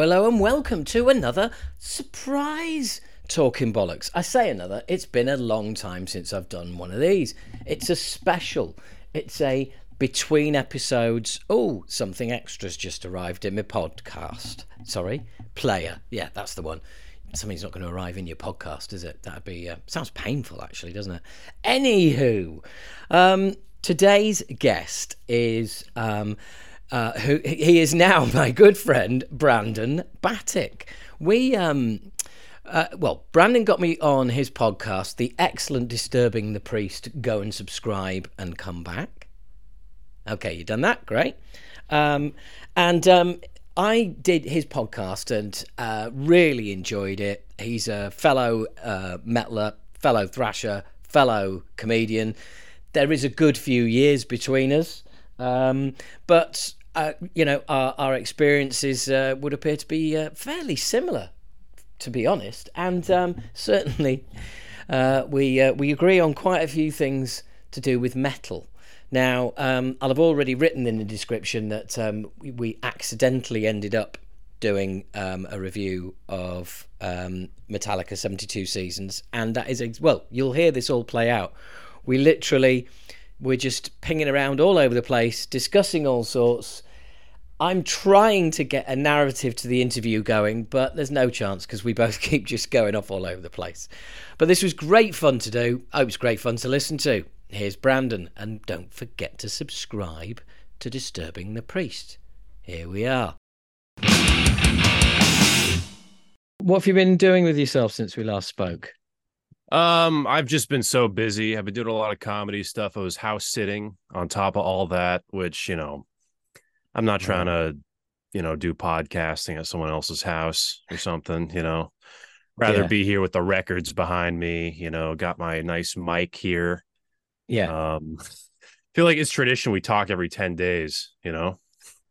hello, and welcome to another surprise Talking Bollocks. I say another, it's been a long time since I've done one of these. It's a special, it's a between episodes. Oh, something extra's just arrived in my podcast. Sorry, player. Yeah, that's the one. Something's not going to arrive in your podcast, is it? That'd be uh, sounds painful, actually, doesn't it? Anywho, um, today's guest is um, uh, who he is now my good friend Brandon Battick. We um, uh, well, Brandon got me on his podcast, the excellent Disturbing the Priest. Go and subscribe and come back. Okay, you've done that, great. Um, and um, I did his podcast and uh, really enjoyed it. He's a fellow uh, fellow thrasher, fellow comedian. There is a good few years between us, um, but uh, you know our, our experiences uh, would appear to be uh, fairly similar, to be honest, and um, certainly uh, we uh, we agree on quite a few things to do with metal. Now, um, I'll have already written in the description that um, we, we, accidentally ended up doing um, a review of um, Metallica 72 Seasons, and that is, ex- well, you'll hear this all play out. We literally, we're just pinging around all over the place, discussing all sorts. I'm trying to get a narrative to the interview going, but there's no chance because we both keep just going off all over the place. But this was great fun to do. I hope it's great fun to listen to. Here's Brandon, and don't forget to subscribe to Disturbing the Priest. Here we are. What have you been doing with yourself since we last spoke? Um, I've just been so busy. I've been doing a lot of comedy stuff. I was house sitting on top of all that, which, you know, I'm not trying to, you know, do podcasting at someone else's house or something, you know. Rather Yeah. be here with the records behind me, you know, got my nice mic here. Yeah, Um feel like it's tradition we talk every 10 days, you know.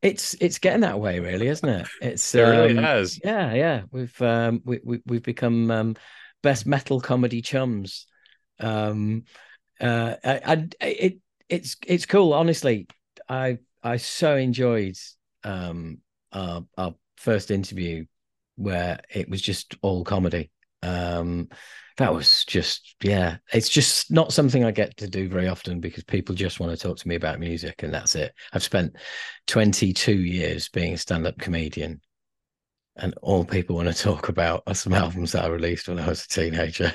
it's it's getting that way, really, isn't it? It's It really um, has. Yeah, yeah. We've um, we, we we've become um, best metal comedy chums. Um, uh, it it's it's cool. Honestly, I I so enjoyed um our our first interview where it was just all comedy. Um, that was just yeah. It's just not something I get to do very often because people just want to talk to me about music and that's it. I've spent 22 years being a stand-up comedian and all people want to talk about are some albums that I released when I was a teenager,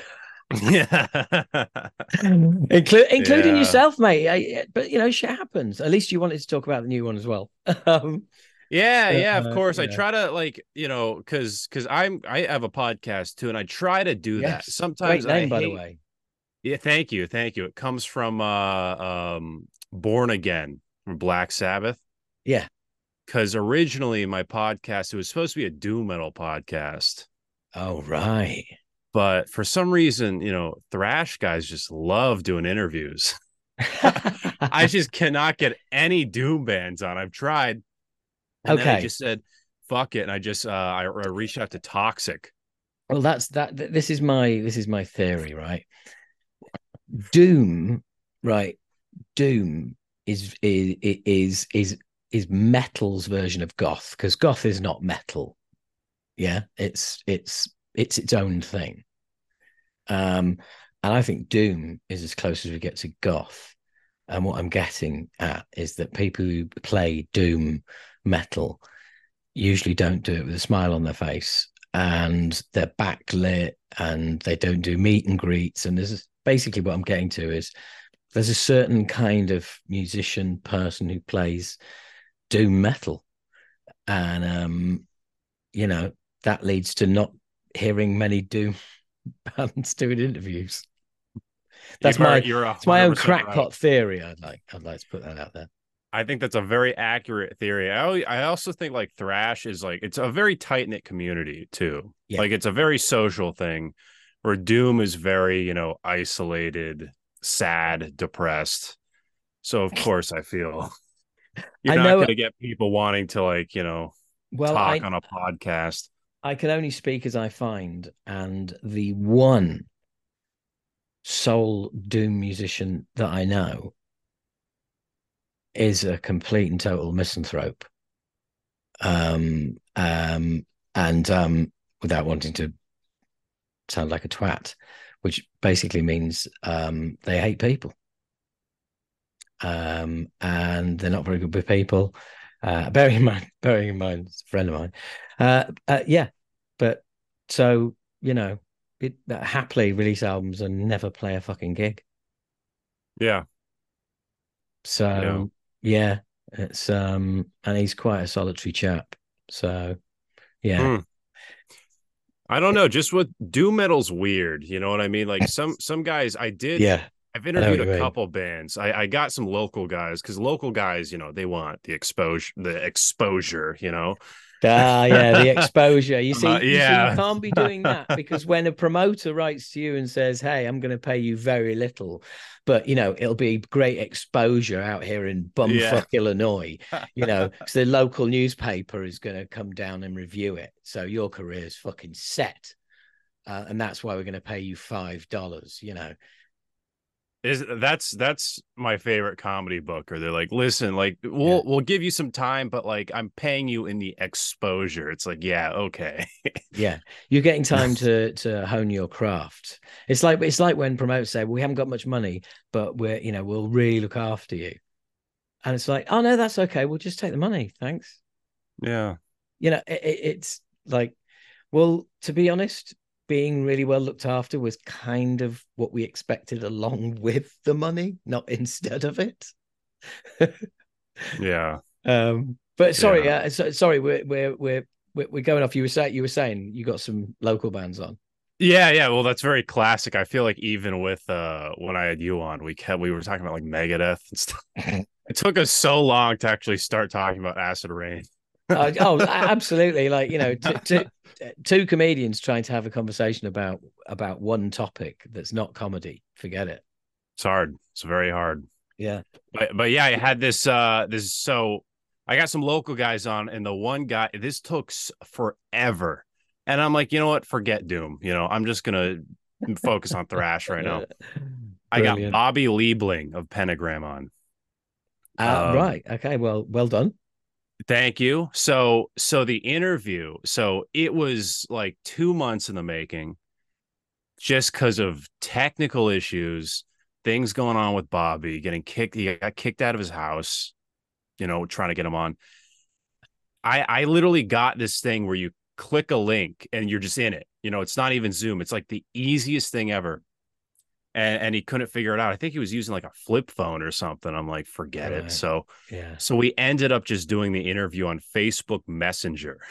yeah. Inclu- including Yeah. yourself, mate. I- but you know, shit happens. At least you wanted to talk about the new one as well. um, Yeah, yeah, Uh, of course. I try to like, you know, because because I'm I have a podcast too, and I try to do that. Sometimes great name, by the way. Yeah, thank you, thank you. It comes from uh um Born Again from Black Sabbath. Yeah. Because originally my podcast it was supposed to be a doom metal podcast, Oh right. but for some reason, you know, thrash guys just love doing interviews. I just cannot get any doom bands on. I've tried. And then I Okay. just said, fuck it. And I just uh I, I reached out to Toxik. well, that's that. th- This is my this is my theory, right? Doom, right? Doom is is is is is metal's version of goth because goth is not metal. Yeah, it's it's it's its own thing. Um, and I think doom is as close as we get to goth. And what I'm getting at is that people who play doom metal usually don't do it with a smile on their face and they're backlit and they don't do meet and greets. And this is basically what I'm getting to is there's a certain kind of musician person who plays doom metal. And um, you know, that leads to not hearing many doom bands doing interviews. That's You're- my you're it's my own crackpot right. theory. I'd like I'd like to put that out there. I think that's a very accurate theory. I I also think like thrash is like it's a very tight knit community too. Yeah. Like it's a very social thing, where doom is very you know isolated, sad, depressed. So of course I feel you're I not know- going to get people wanting to like you know Well, talk I, on a podcast. I can only speak as I find, and the one soul doom musician that I know is a complete and total misanthrope. Um, um, and um, without wanting to sound like a twat, which basically means um, they hate people. Um, and they're not very good with people. Uh, bearing in mind, bearing in mind, it's a friend of mine. Uh, uh, yeah, but so you know, it, happily release albums and never play a fucking gig. Yeah. So yeah, yeah it's um, and he's quite a solitary chap. So yeah. Mm. I don't know. Just with doom metal's weird. You know what I mean? Like some some guys, I did. Yeah. I've interviewed a couple bands. I, I got some local guys because local guys, you know, they want the exposure, the exposure. You know, Ah, yeah, the exposure. You see, uh, yeah, you, see, you can't be doing that because when a promoter writes to you and says, "Hey, I'm going to pay you very little," but you know it'll be great exposure out here in bumfuck yeah. Illinois, you know, because the local newspaper is going to come down and review it. So your career is fucking set, uh, and that's why we're going to pay you five dollars. You know, is that's that's my favorite comedy book or they're like listen like we'll yeah. we'll give you some time but like i'm paying you in the exposure. It's like yeah okay. Yeah. You're getting time to to hone your craft. It's like it's like when promoters say well, we haven't got much money but we're you know we'll really look after you. And it's like oh no that's okay. We'll just take the money. Thanks. Yeah. You know it, it's like well to be honest being really well looked after was kind of what we expected along with the money, not instead of it. yeah. Um, but sorry, yeah. uh, so, sorry, we're we're we're we're going off. You were saying you were saying you got some local bands on. Yeah, yeah. Well, that's very classic. I feel like even with uh when I had you on, we kept we were talking about like Megadeth and stuff. it took us so long to actually start talking about Acid Reign. uh, oh, absolutely! Like you know, t- t- two comedians trying to have a conversation about about one topic that's not comedy. Forget it. It's hard. It's very hard. Yeah. But but yeah, I had this uh this so I got some local guys on, and the one guy this took forever, and I'm like, you know what? Forget Doom. You know, I'm just gonna focus on thrash right now. I got Bobby Liebling of Pentagram on. Uh, um, right. Okay. Well, well done. Thank you. So, so the interview, so it was like two months in the making, just because of technical issues, things going on with Bobby, getting kicked. He got kicked out of his house. You know, trying to get him on. I I literally got this thing where you click a link and you're just in it. You know, it's not even Zoom. It's like the easiest thing ever and, and he couldn't figure it out. I think he was using like a flip phone or something. I'm like, forget right. it. So yeah. So we ended up just doing the interview on Facebook Messenger.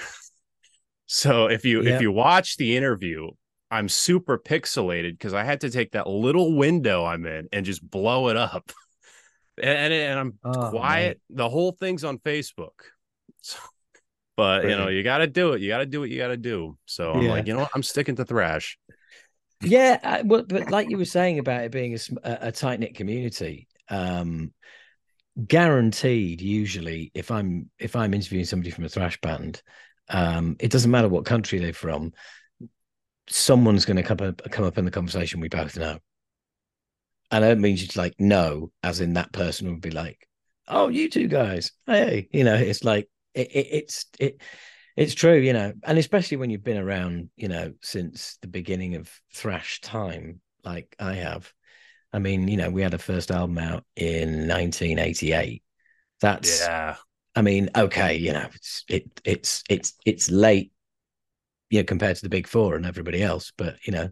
so if you yep. if you watch the interview, I'm super pixelated because I had to take that little window I'm in and just blow it up. and, and, and I'm oh, quiet. Man. The whole thing's on Facebook. So, but Brilliant. you know, you got to do it. You got to do what you got to do. So I'm yeah. like, you know what? I'm sticking to thrash. Yeah, uh, well, but like you were saying about it being a, a tight knit community, um, guaranteed. Usually, if I'm if I'm interviewing somebody from a thrash band, um, it doesn't matter what country they're from. Someone's going to come up come up in the conversation we both know, and I don't mean just like no, as in that person would be like, "Oh, you two guys, hey," you know. It's like it, it, it's it it's true, you know, and especially when you've been around, you know, since the beginning of thrash time, like I have. I mean, you know, we had a first album out in 1988. That's yeah. I mean, okay, you know, it's it it's it's it's late, you know, compared to the big four and everybody else, but you know,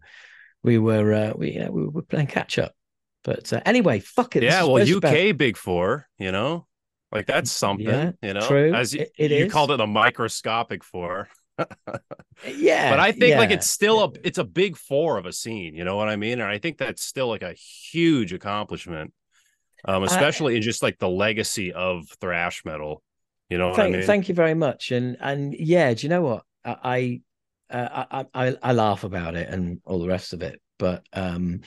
we were uh, we you know, we were playing catch up. But uh, anyway, fuck it. Yeah, well, UK about... big four, you know. Like that's something, yeah, you know. True. As you, it, you called it a microscopic four. yeah. But I think yeah. like it's still a it's a big four of a scene, you know what I mean? And I think that's still like a huge accomplishment. Um, especially in just like the legacy of thrash metal. You know thank, I mean? Thank you very much. And and yeah, do you know what? I uh, I, I I laugh about it and all the rest of it, but um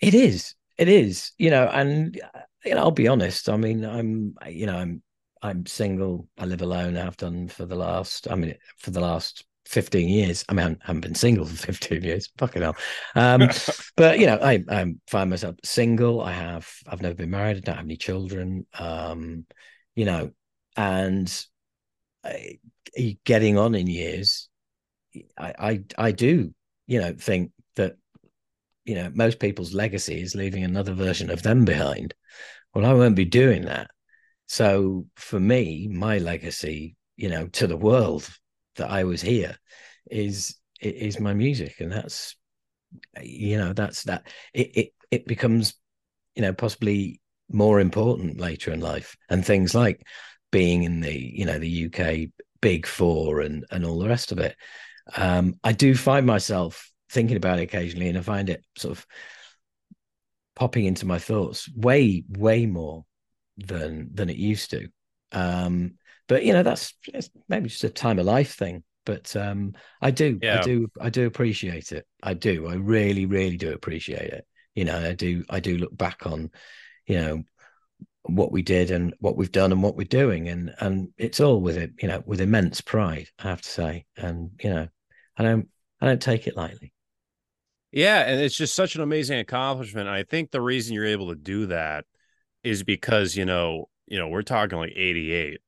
it is. It is, you know, and you know, I'll be honest. I mean, I'm, you know, I'm, I'm single. I live alone. I've done for the last, I mean, for the last 15 years. I mean, I haven't been single for 15 years. Fucking hell. Um, but you know, I, I find myself single. I have, I've never been married. I don't have any children. Um, you know, and I, getting on in years, I, I I do, you know, think that you know most people's legacy is leaving another version of them behind. Well, I won't be doing that. So for me, my legacy, you know, to the world that I was here is is my music, and that's you know that's that. It it, it becomes you know possibly more important later in life. And things like being in the you know the UK big four and and all the rest of it. Um I do find myself thinking about it occasionally and I find it sort of popping into my thoughts way way more than than it used to. Um but you know that's maybe just a time of life thing but um I do yeah. I do I do appreciate it. I do. I really really do appreciate it. You know I do I do look back on you know what we did and what we've done and what we're doing. And and it's all with it you know with immense pride i have to say. And you know i don't i don't take it lightly yeah and it's just such an amazing accomplishment i think the reason you're able to do that is because you know you know we're talking like 88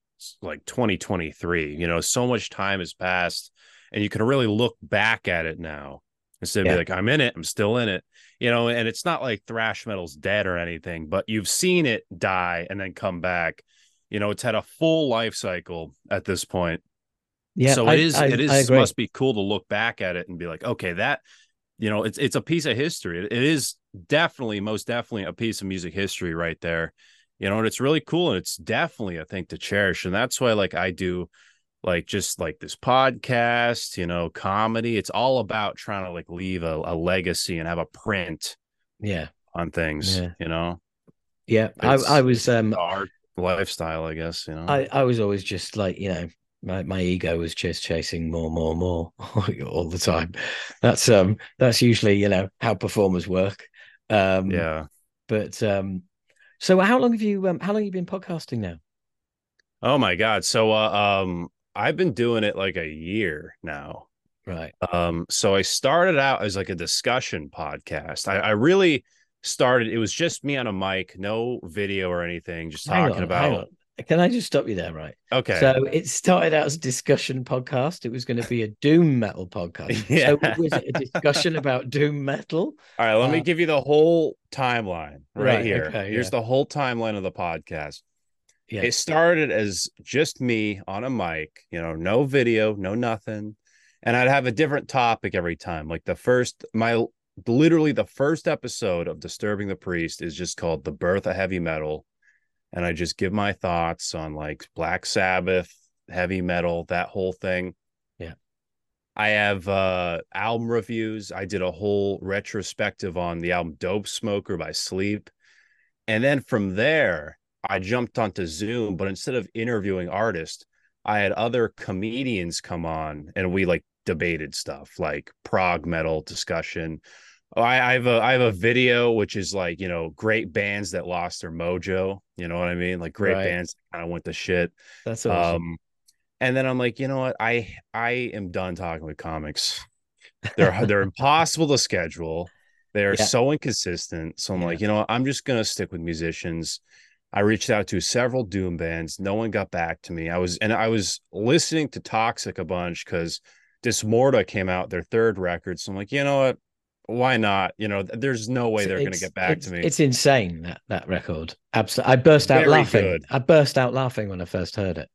like 2023 you know so much time has passed and you can really look back at it now instead of yeah. be like i'm in it i'm still in it you know, and it's not like thrash metal's dead or anything, but you've seen it die and then come back. You know, it's had a full life cycle at this point. Yeah. So I, it is I, it is must be cool to look back at it and be like, okay, that you know, it's it's a piece of history. It, is definitely, most definitely a piece of music history right there. You know, and it's really cool and it's definitely a thing to cherish. And that's why like I do like just like this podcast, you know, comedy. It's all about trying to like leave a, a legacy and have a print. Yeah. On things, yeah. you know. Yeah. I, I was um art lifestyle, I guess, you know. I, I was always just like, you know, my, my ego was just chasing more, more, more all the time. That's um that's usually, you know, how performers work. Um yeah. But um so how long have you um how long have you been podcasting now? Oh my god. So uh, um I've been doing it like a year now. Right. Um, so I started out as like a discussion podcast. I, I really started, it was just me on a mic, no video or anything, just hang talking on, about can I just stop you there, right? Okay. So it started out as a discussion podcast. It was going to be a doom metal podcast. yeah. So was it a discussion about doom metal? All right, let uh, me give you the whole timeline right, right here. Okay, Here's yeah. the whole timeline of the podcast. Yeah. It started as just me on a mic, you know, no video, no nothing. And I'd have a different topic every time. Like the first, my literally the first episode of Disturbing the Priest is just called The Birth of Heavy Metal. And I just give my thoughts on like Black Sabbath, heavy metal, that whole thing. Yeah. I have uh album reviews. I did a whole retrospective on the album Dope Smoker by Sleep. And then from there, I jumped onto Zoom, but instead of interviewing artists, I had other comedians come on and we like debated stuff like prog metal discussion. Oh, I, I have a I have a video which is like you know great bands that lost their mojo. You know what I mean? Like great right. bands kind of went to shit. That's awesome. Um, and then I'm like, you know what? I I am done talking with comics. They're they're impossible to schedule. They are yeah. so inconsistent. So I'm yeah. like, you know, what? I'm just gonna stick with musicians. I reached out to several doom bands. No one got back to me. I was and I was listening to Toxik a bunch because Dis Morta came out their third record. So I'm like, you know what? Why not? You know, there's no way they're going to get back to me. It's insane that that record. Absolutely, I burst out Very laughing. Good. I burst out laughing when I first heard it.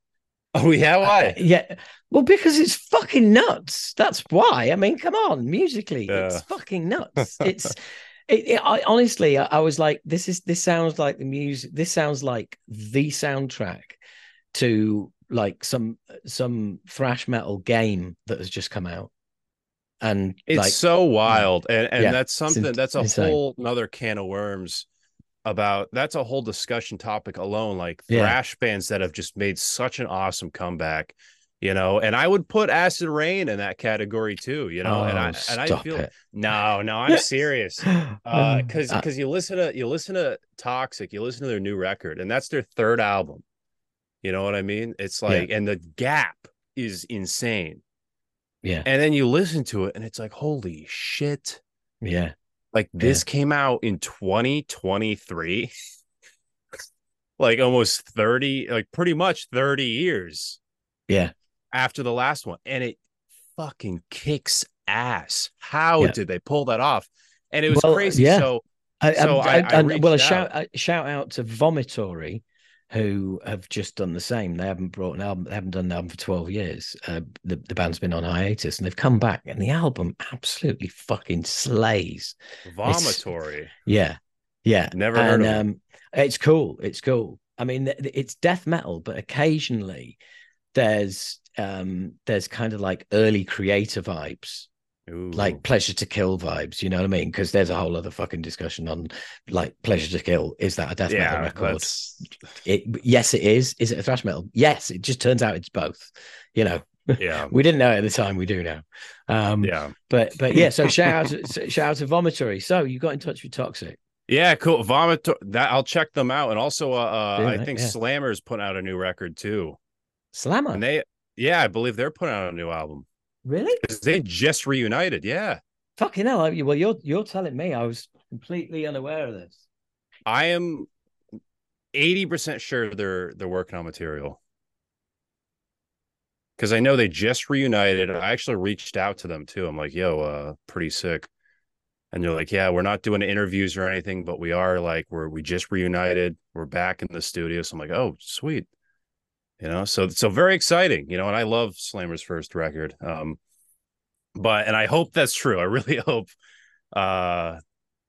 Oh yeah, why? Uh, yeah, well, because it's fucking nuts. That's why. I mean, come on, musically, yeah. it's fucking nuts. It's it, it, I, honestly, I, I, was like, this is this sounds like the music. This sounds like the soundtrack to like some some thrash metal game that has just come out. And it's like, so wild, and and yeah, that's something that's a whole another can of worms about that's a whole discussion topic alone like thrash yeah. bands that have just made such an awesome comeback you know and i would put acid reign in that category too you know oh, and i and i feel it. no no i'm serious uh because uh, because you listen to you listen to toxik you listen to their new record and that's their third album you know what i mean it's like yeah. and the gap is insane yeah and then you listen to it and it's like holy shit yeah like this yeah. came out in 2023 like almost 30 like pretty much 30 years yeah after the last one and it fucking kicks ass. How Yeah. did they pull that off? And it was Well, crazy. yeah. So I, So I, I- I- well, a shout a shout out to Vomitory, who have just done the same. They haven't brought an album. They haven't done an album for twelve years. Uh, the the band's been on hiatus, and they've come back, and the album absolutely fucking slays. vomitory. Yeah, yeah. Never heard and, of 'em. um, It's cool. It's cool. I mean, it's death metal, but occasionally there's um there's kind of like early kreator vibes Ooh. like pleasure to kill vibes you know what i mean because there's a whole other fucking discussion on like pleasure to kill is that a death metal record that's it, yes it is is it a thrash metal yes it just turns out it's both you know yeah, we didn't know at the time we do now um yeah, but but yeah so shout out to, shout out to vomitory so you got in touch with toxik yeah. Cool. Vomit. That I'll check them out. And also, uh, uh Do I think yeah. Slammer's putting out a new record too. slammer And they, yeah, I believe they're putting out a new album really because they just reunited. Yeah, fucking hell well you're you're telling me i was completely unaware of this I am eighty percent sure they're they're working on material. Because I know they just reunited. I actually reached out to them too. I'm like, "Yo, uh, pretty sick," and they're like, "Yeah, we're not doing interviews or anything, but we are like, we're we just reunited. We're back in the studio." So I'm like, "Oh, sweet," you know. So so very exciting, you know. And I love Slammer's first record. Um, but and I hope that's true. I really hope. Uh,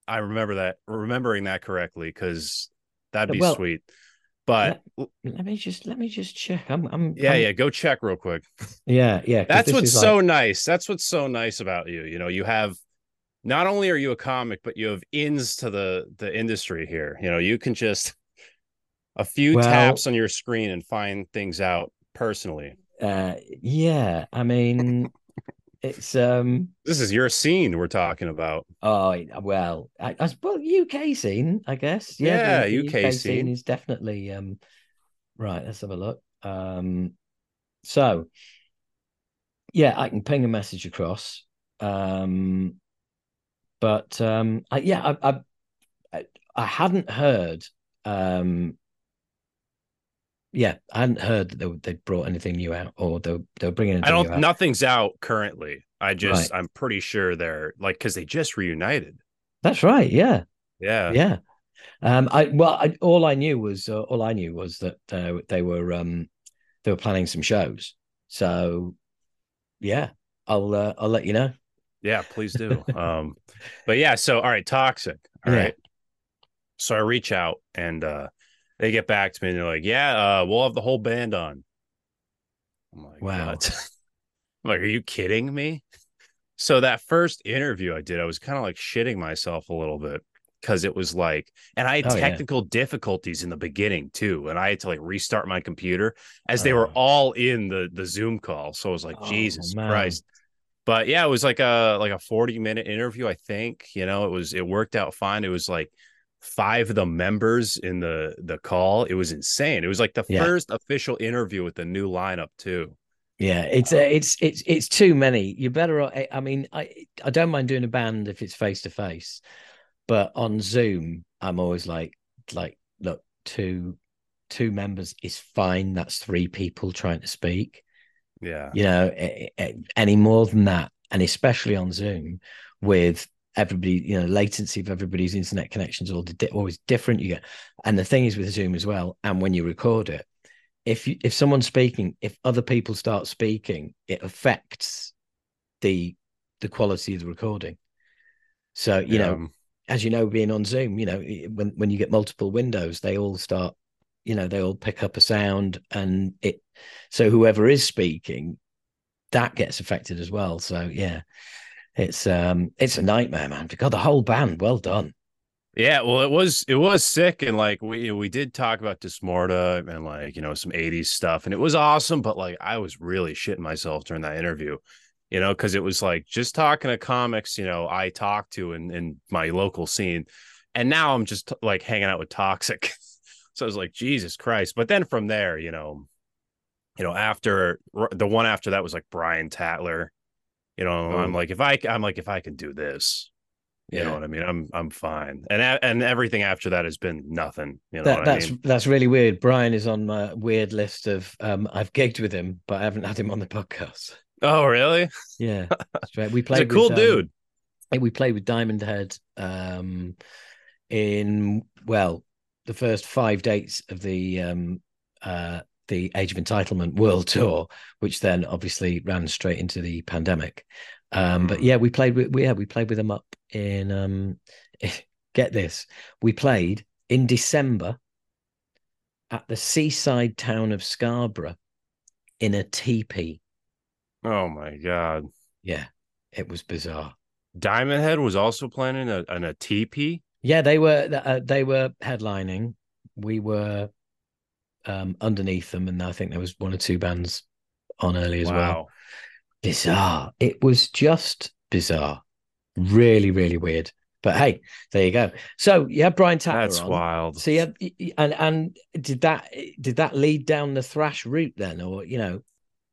I remember that remembering that correctly because that'd be Well, sweet. But let me just let me just check i'm i'm yeah, I'm- yeah, go check real quick. yeah yeah That's what's is like- so nice. That's what's so nice about you. You know, you have not only are you a comic, but you have ins to the the industry here. You know, you can just a few Well- taps on your screen and find things out personally. uh yeah i mean it's um This is your scene we're talking about. oh well i, I suppose uk scene i guess yeah, Yeah, the, UK the scene. is definitely um right let's have a look um so yeah i can ping a message across um but um I, yeah I I i hadn't heard um yeah i hadn't heard that they, they brought anything new out or they, they were bringing anything I don't nothing's out currently. I just Right. I'm pretty sure they're like because they just reunited. that's right yeah Yeah. yeah um i well I, all i knew was uh, all i knew was that uh, they were um they were planning some shows so yeah i'll uh, i'll let you know Yeah, please do. um, but yeah, so all right, toxik. All right. Yeah. So I reach out and uh they get back to me and they're like, Yeah, uh, we'll have the whole band on. I'm like, Wow. I'm like, are you kidding me? So that first interview I did, I was kind of like shitting myself a little bit because it was like, and I had Oh, yeah. technical difficulties in the beginning too, and I had to like restart my computer as they were Oh. all in the the Zoom call. So I was like, Oh, Jesus man. Christ. But yeah, it was like a like a 40 minute interview, I think. You know, it was it worked out fine. It was like five of the members in the the call. It was insane. It was like the Yeah. first official interview with the new lineup too. Yeah, it's uh, it's it's it's too many. You're better. I mean, I I don't mind doing a band if it's face to face, but on Zoom, I'm always like like look, two two members is fine. That's three people trying to speak. Yeah. You know, a- a- any more than that, and especially on Zoom with everybody, you know, latency of everybody's internet connections all di- always different. You get, and the thing is with Zoom as well, and when you record it, if you, if someone's speaking, if other people start speaking, it affects the the quality of the recording. So you know, Um, as you know, being on Zoom, you know, when when you get multiple windows, they all start, you know, they all pick up a sound, and it. So whoever is speaking, that gets affected as well. So yeah, it's um, it's a nightmare, man. God, the whole band, well done. Yeah, well, it was it was sick, and like we we did talk about Dis Morta and like you know some '80s stuff, and it was awesome. But like I was really shitting myself during that interview, you know, because it was like just talking to comics, you know, I talked to in in my local scene, and now I'm just like hanging out with Toxik. so I was like, Jesus Christ! But then from there, you know, you know, after the one after that was like Brian Tatler. You know, Oh. I'm like, if I, I'm like, if I can do this, you know what I mean? I'm I'm fine. And and everything after that has been nothing. You know That, what I that's mean? that's really weird. Brian is on my weird list of um, I've gigged with him, but I haven't had him on the podcast. Oh, really? Yeah, straight. We He's played. a cool with, um, dude. we played with Diamond Head um, in well the first five dates of the um, uh, the Age of Entitlement World Tour, which then obviously ran straight into the pandemic. Um, but Mhm. yeah, we played with we, yeah we played with them up in um, get this we played in December at the seaside town of Scarborough in a teepee. Oh my god. Yeah, it was bizarre. Diamond Head was also playing in a, in a teepee. Yeah, they were uh, they were headlining. We were um, underneath them, and I think there was one or two bands on early as well. Bizarre. It was just bizarre. Really, really weird. But hey, there you go. So yeah, Brian Tatler That's on. wild. So yeah, and and did that did that lead down the thrash route then, or you know?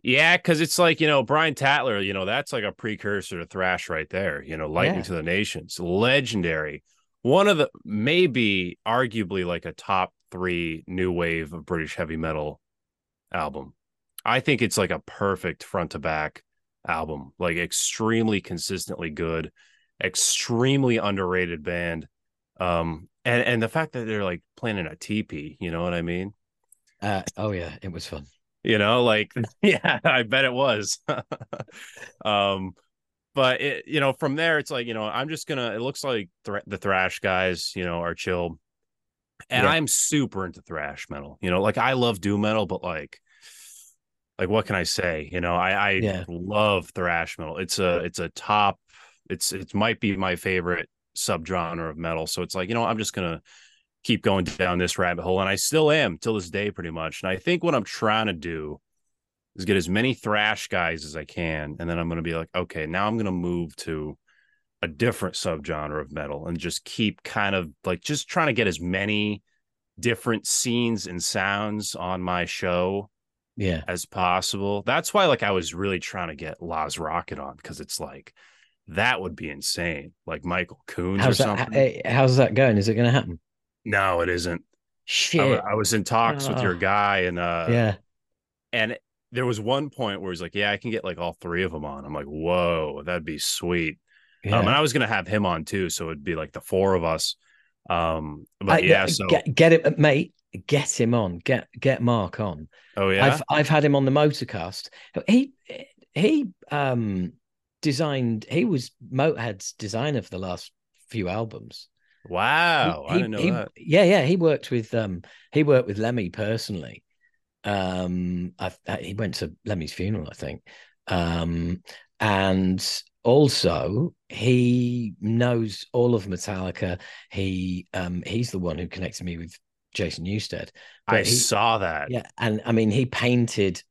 Yeah, because it's like, you know, Brian Tatler, you know, that's like a precursor to thrash right there. You know, Lightning Yeah. to the Nations, legendary. One of the maybe arguably like a top three new wave of British heavy metal album. I think it's like a perfect front to back album, like extremely consistently good, extremely underrated band. Um, and, and the fact that they're like playing in a teepee, you know what I mean? Uh, oh yeah, it was fun. you know like yeah i bet it was um but it you know from there it's like you know i'm just gonna it looks like thr the thrash guys you know are chill and Yeah. i'm super into thrash metal you know like i love doom metal but like like what can i say you know i i Yeah. love thrash metal it's a it's a top it's it might be my favorite subgenre of metal so it's like you know i'm just gonna keep going down this rabbit hole and i still am till this day pretty much and i think what i'm trying to do is get as many thrash guys as i can and then i'm to be like okay now i'm to move to a different subgenre of metal and just keep kind of like just trying to get as many different scenes and sounds on my show Yeah, as possible. That's why like I was really trying to get Lääz Rockit on because it's like that would be insane. Like Michael Coons how's or that? something. How's that going? Is it going to happen? No, it isn't. I, Shit. I was in talks with your Ah. guy and uh yeah. and there was one point where he's like, Yeah, I can get like all three of them on. I'm like, Whoa, that'd be sweet. Yeah. Um, and I was gonna have him on too, so it'd be like the four of us. Um, but I- yeah, so get get it, mate. Get him on. Get get Mark on. oh yeah, I've I've had him on the Motorcast. He he um designed. He was Motorhead's designer for the last few albums. wow, I He- didn't know he- that. Yeah, yeah. He worked with um he worked with Lemmy personally. Um, I, I he went to Lemmy's funeral, I think. Um, and also he knows all of Metallica. He um he's the one who connected me with Jason Newsted. I he- saw that. Yeah, and I mean, he painted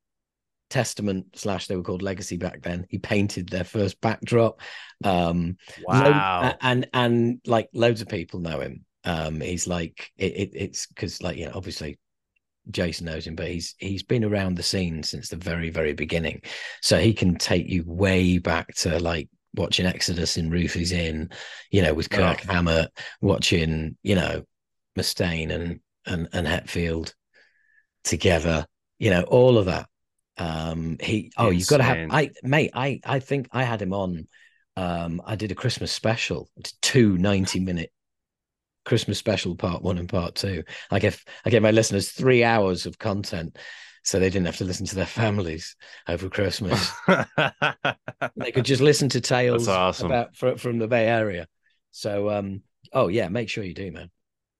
Testament slash they were called Legacy back then. He painted their first backdrop. Um, lo- Wow. and and like loads of people know him. Um, he's like it, it it's because like you know obviously Jason knows him, but he's he's been around the scene since the very very beginning, so he can take you way back to like watching Exodus in Ruthie's Inn, you know, with Kirk. Hammett, watching you know Mustaine and and and Hetfield together, you know, all of that. Um, he oh, you've got to have I mate, I I think I had him on. Um, I did a Christmas special, two 90 minute Christmas special, part one and part two. I gave I gave my listeners three hours of content, so they didn't have to listen to their families over Christmas. they could just listen to tales awesome. about fr- from the Bay Area. So, um, oh yeah, make sure you do, man.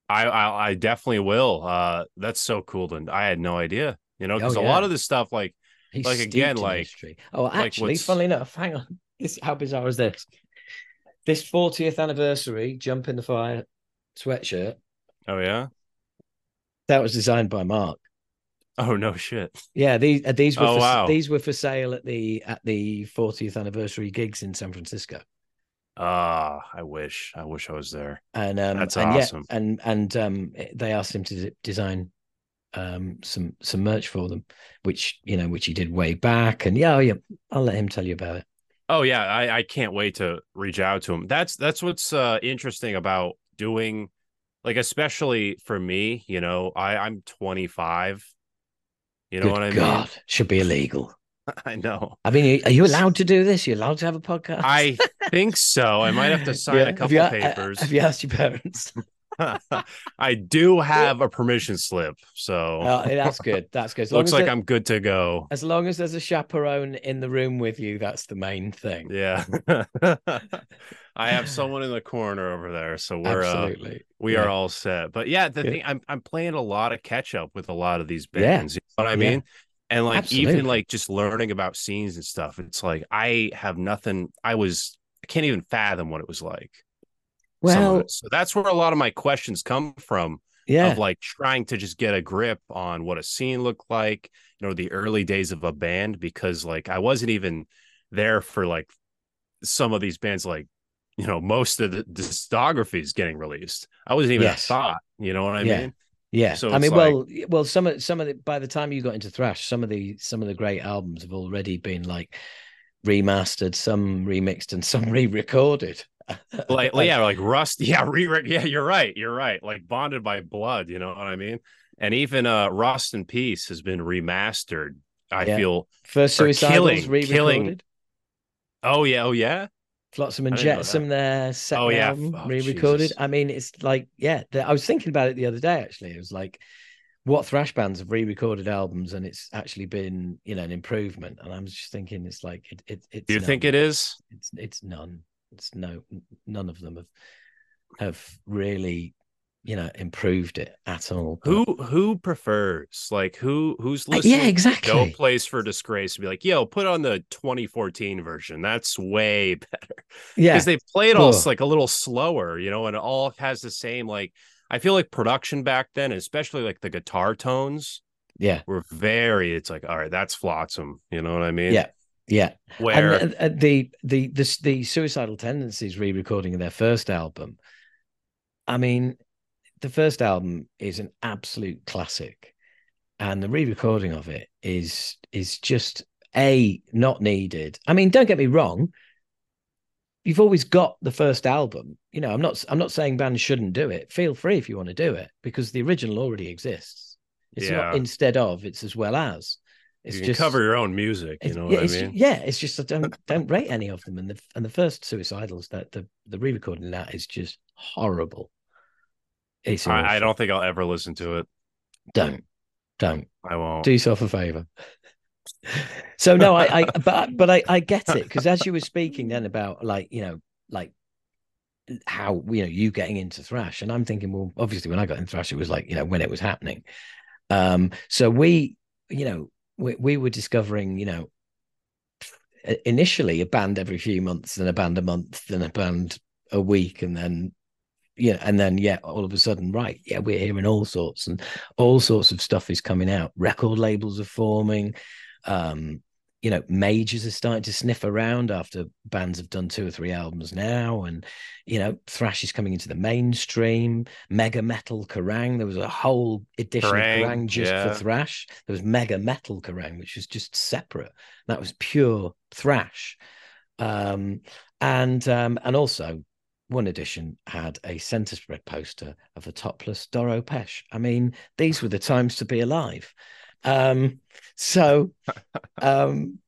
I, I I definitely will. Uh, that's so cool, and I had no idea. You know, because Oh, a lot of this stuff, like He's Like, again, like- history. Oh, like actually, what's- funnily enough, hang on. This how bizarre is this? This 40th anniversary jump in the fire sweatshirt oh yeah, that was designed by Mark. oh no shit. Yeah, these uh, these were Oh, for, wow. these were for sale at the at the 40th anniversary gigs in San Francisco. Ah, I wish, I wish I was there. And um That's and yeah, awesome. and and um they asked him to design um some some merch for them, which you know which he did way back. And yeah, oh, yeah, I'll let him tell you about it. Oh yeah, I, I can't wait to reach out to him. That's that's what's uh, interesting about doing, like especially for me. You know, I I'm 25. You know Good what I mean? God, should be illegal. I know. I mean, are you allowed to do this? You're allowed to have a podcast? I think so. I might have to sign Yeah. a Have couple you, uh, papers. Have you asked your parents? I do have a permission slip, so Oh, that's good. That's good. As looks as like I'm good to go. As long as there's a chaperone in the room with you, that's the main thing. Yeah. I have someone in the corner over there, so we're uh, Absolutely. we Yeah. are all set. But yeah, the Good. thing I'm I'm playing a lot of catch up with a lot of these Yeah. bands. You know what I Yeah. mean? And like Absolutely. even like just learning about scenes and stuff, it's like I have nothing. I was I can't even fathom what it was like. Well, so that's where a lot of my questions come from yeah. of like trying to just get a grip on what a scene looked like, you know, the early days of a band, because like I wasn't even there for like some of these bands, like, you know, most of the discography is getting released. I wasn't even Yes. a thought, you know what I Yeah. mean? Yeah, So I mean, like- well, well, some of some of the by the time you got into thrash, some of the some of the great albums have already been like remastered, some remixed, and some re-recorded. Like, yeah, like Rust. Yeah, re yeah, you're right. You're right. Like bonded by blood, you know what I mean? And even uh Rust in Peace has been remastered. I Yeah. feel First Or Suicidals killing- re-recorded. killing- oh yeah, oh yeah. Flotsam and I didn't know that. Jetsam, their second Oh, yeah. album, Oh, re-recorded. Jesus. I mean, it's like, yeah, I was thinking about it the other day. Actually, it was like, what thrash bands have re-recorded albums, and it's actually been, you know, an improvement. And I'm just thinking, it's like, it, it it's. Do you think it is? It's it's none. It's no, none of them have have really, you know, improved it at all. But- Who who prefers like who who's Uh, listening? yeah, exactly. No place for disgrace to be like, yo, put on the 2014 version. That's way better yeah, because they play it all like a little slower, you know, and it all has the same like. I feel like production back then, especially like the guitar tones, yeah, were very. It's like, all right, that's flotsam. You know what I mean? Yeah. Yeah. Where and uh, the the the the suicidal tendencies re-recording of their first album i mean the first album is an absolute classic. And the re-recording of it is is just a not needed. I mean don't get me wrong. You've always got the first album. You know i'm not i'm not saying bands shouldn't do it. Feel free if you want to do it because the original already exists. It's not instead of it's as well as it's you can just cover your own music. You know yeah, what I it's, mean? yeah, it's just I don't don't rate any of them, and the and the first suicidals that the the re-recording that is just horrible. It's I, I don't think I'll ever listen to it. don't don't I won't. do yourself a favor. so no, I I but but I I get it because as you were speaking then about like you know like how you know you getting into thrash and i'm thinking well obviously when i got into thrash it was like you know when it was happening um so we you know we, we were discovering you know initially a band every few months then a band a month then a band a week and then yeah and then yeah all of a sudden right yeah we're hearing all sorts and all sorts of stuff is coming out. Record labels are forming. Um you know majors are starting to sniff around after bands have done two or three albums now and you know thrash is coming into the mainstream mega metal kerrang there was a whole edition Kerrang, of kerrang just yeah. for thrash there was mega metal kerrang which was just separate that was pure thrash um and um and also one edition had a center spread poster of a topless Doro Pesch. I mean, these were the times to be alive. Um, so, um,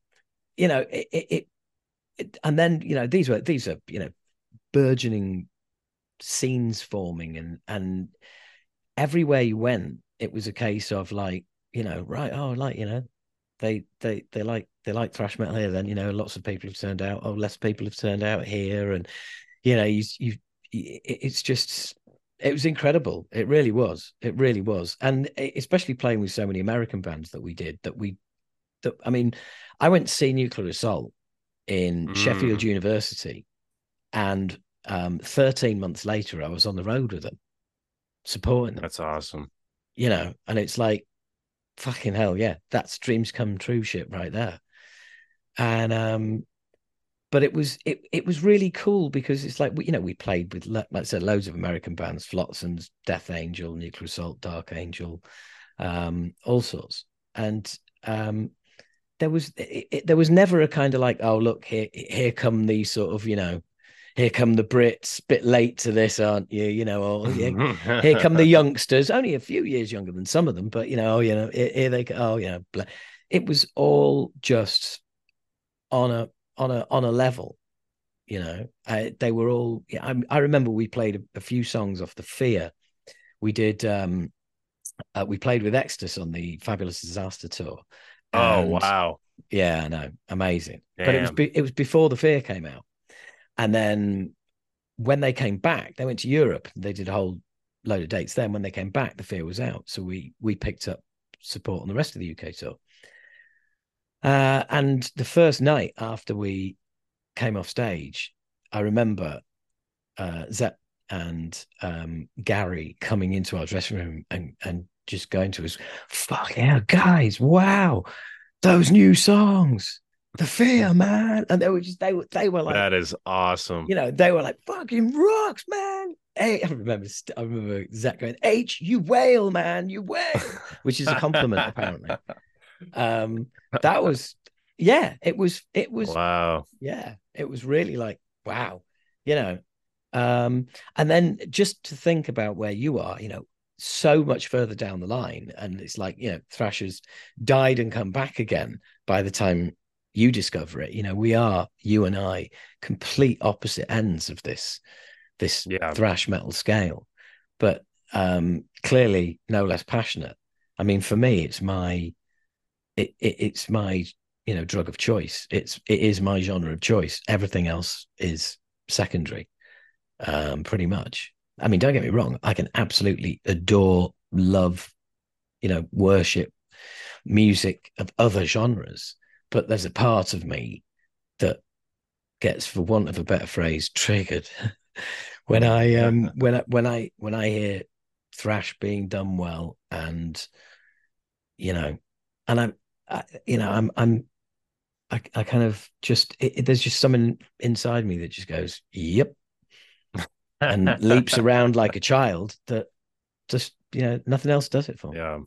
you know, it, it, it, and then you know these were these are you know burgeoning scenes forming, and and everywhere you went, it was a case of like you know, right, oh, like you know, they they they like they like thrash metal here. Then you know, lots of people have turned out. Oh, less people have turned out here, and you know, you you it's just it was incredible. It really was. It really was, and especially playing with so many American bands that we did. That we, that I mean, I went to see Nuclear Assault in Mm. Sheffield University, and um, 13 months later, I was on the road with them, supporting them That's awesome. you know, and it's like, fucking hell, yeah, that's dreams come true shit right there. And um, but it was it it was really cool because it's like we, you know, we played with like I said, loads of American bands, Flotsams, Death Angel, Nuclear Assault, Dark Angel, um, all sorts, and um, there was it, it, there was never a kind of like, oh look, here here come these sort of you know. Here come the Brits, bit late to this, aren't you? You know, or yeah, here come the youngsters, only a few years younger than some of them, but you know, you know, here, here they go. Oh, you know, it was all just on a on a on a level you know? I, they were all yeah, I, I remember we played a, a, few songs off the fear. We did um uh, we played with exodus on the fabulous disaster tour. Oh wow. Yeah i know. Amazing. Damn. but it was be, it was before the fear came out. And then when they came back they went to europe. They did a whole load of dates then. When they came back the fear was out. So we we picked up support on the rest of the uk tour uh, and the first night after we came off stage, I remember uh, Zep and um, Gary coming into our dressing room and, and just going to us, fuck yeah, guys, wow, those new songs, the fear, man. And they were just, they were, they were like, that is awesome. You know, they were like, fucking rocks, man. Hey, I remember, I remember Zach going, H, you whale, man, you whale, which is a compliment, apparently. Um, that was, yeah, it was, it was, wow. Yeah, it was really like, wow, you know. Um, and then just to think about where you are, you know, so much further down the line, and it's like, you know, Thrasher's died and come back again by the time you discover it. You know, we are, you and I, complete opposite ends of this, this yeah. thrash metal scale, but um, clearly no less passionate. I mean, for me, it's my, it, it, it's my you know drug of choice. It's it is my genre of choice. Everything else is secondary um pretty much. I mean don't get me wrong i can absolutely adore love you know worship music of other genres but there's a part of me that gets for want of a better phrase triggered when i um when i when i when i hear thrash being done well and you know and i'm I, you know i'm i'm I, I kind of just it, it, there's just something inside me that just goes, "Yep," and leaps around like a child. That just you know nothing else does it for. Yeah,